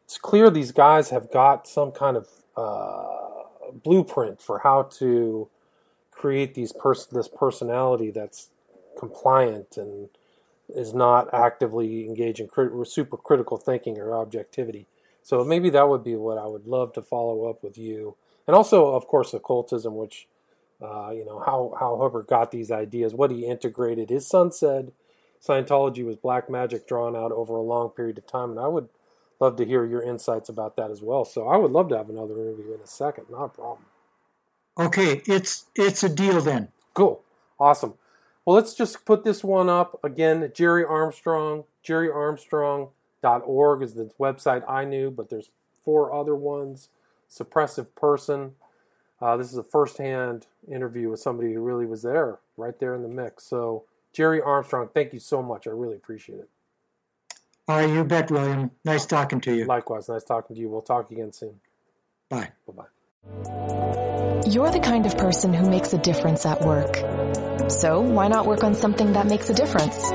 it's clear these guys have got some kind of uh, blueprint for how to create these pers- this personality that's compliant and is not actively engaged in crit- super critical thinking or objectivity. So maybe that would be what I would love to follow up with you, and also, of course, occultism, which uh, you know how how Hubbard got these ideas, what he integrated. His son said Scientology was black magic drawn out over a long period of time, and I would love to hear your insights about that as well. So I would love to have another interview in a second, not a problem. Okay, it's it's a deal then. Cool, awesome. Well, let's just put this one up again. Gerry Armstrong, gerryarmstrong.org is the website I knew, but there's four other ones. Suppressive Person. Uh, this is a first-hand interview with somebody who really was there, right there in the mix. So, Gerry Armstrong, thank you so much. I really appreciate it. All right, you bet, William. Nice talking to you. Likewise, nice talking to you. We'll talk again soon. Bye. Bye bye. You're the kind of person who makes a difference at work. So why not work on something that makes a difference?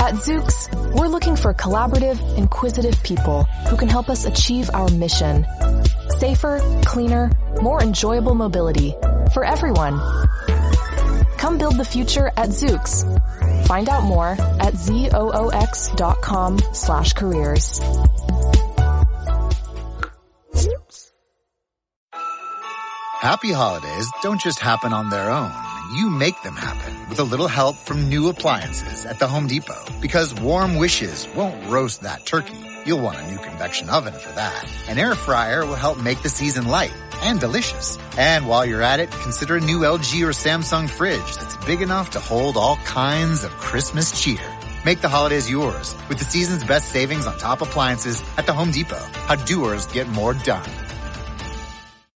At Zoox, we're looking for collaborative, inquisitive people who can help us achieve our mission. Safer, cleaner, more enjoyable mobility for everyone. Come build the future at Zoox. Find out more at zoox.com slash careers. Happy holidays don't just happen on their own you make them happen with a little help from new appliances at the Home Depot. Because warm wishes won't roast that turkey. You'll want a new convection oven for that. An air fryer will help make the season light and delicious. And while you're at it, consider a new LG or Samsung fridge that's big enough to hold all kinds of Christmas cheer. Make the holidays yours with the season's best savings on top appliances at the Home Depot. How doers get more done.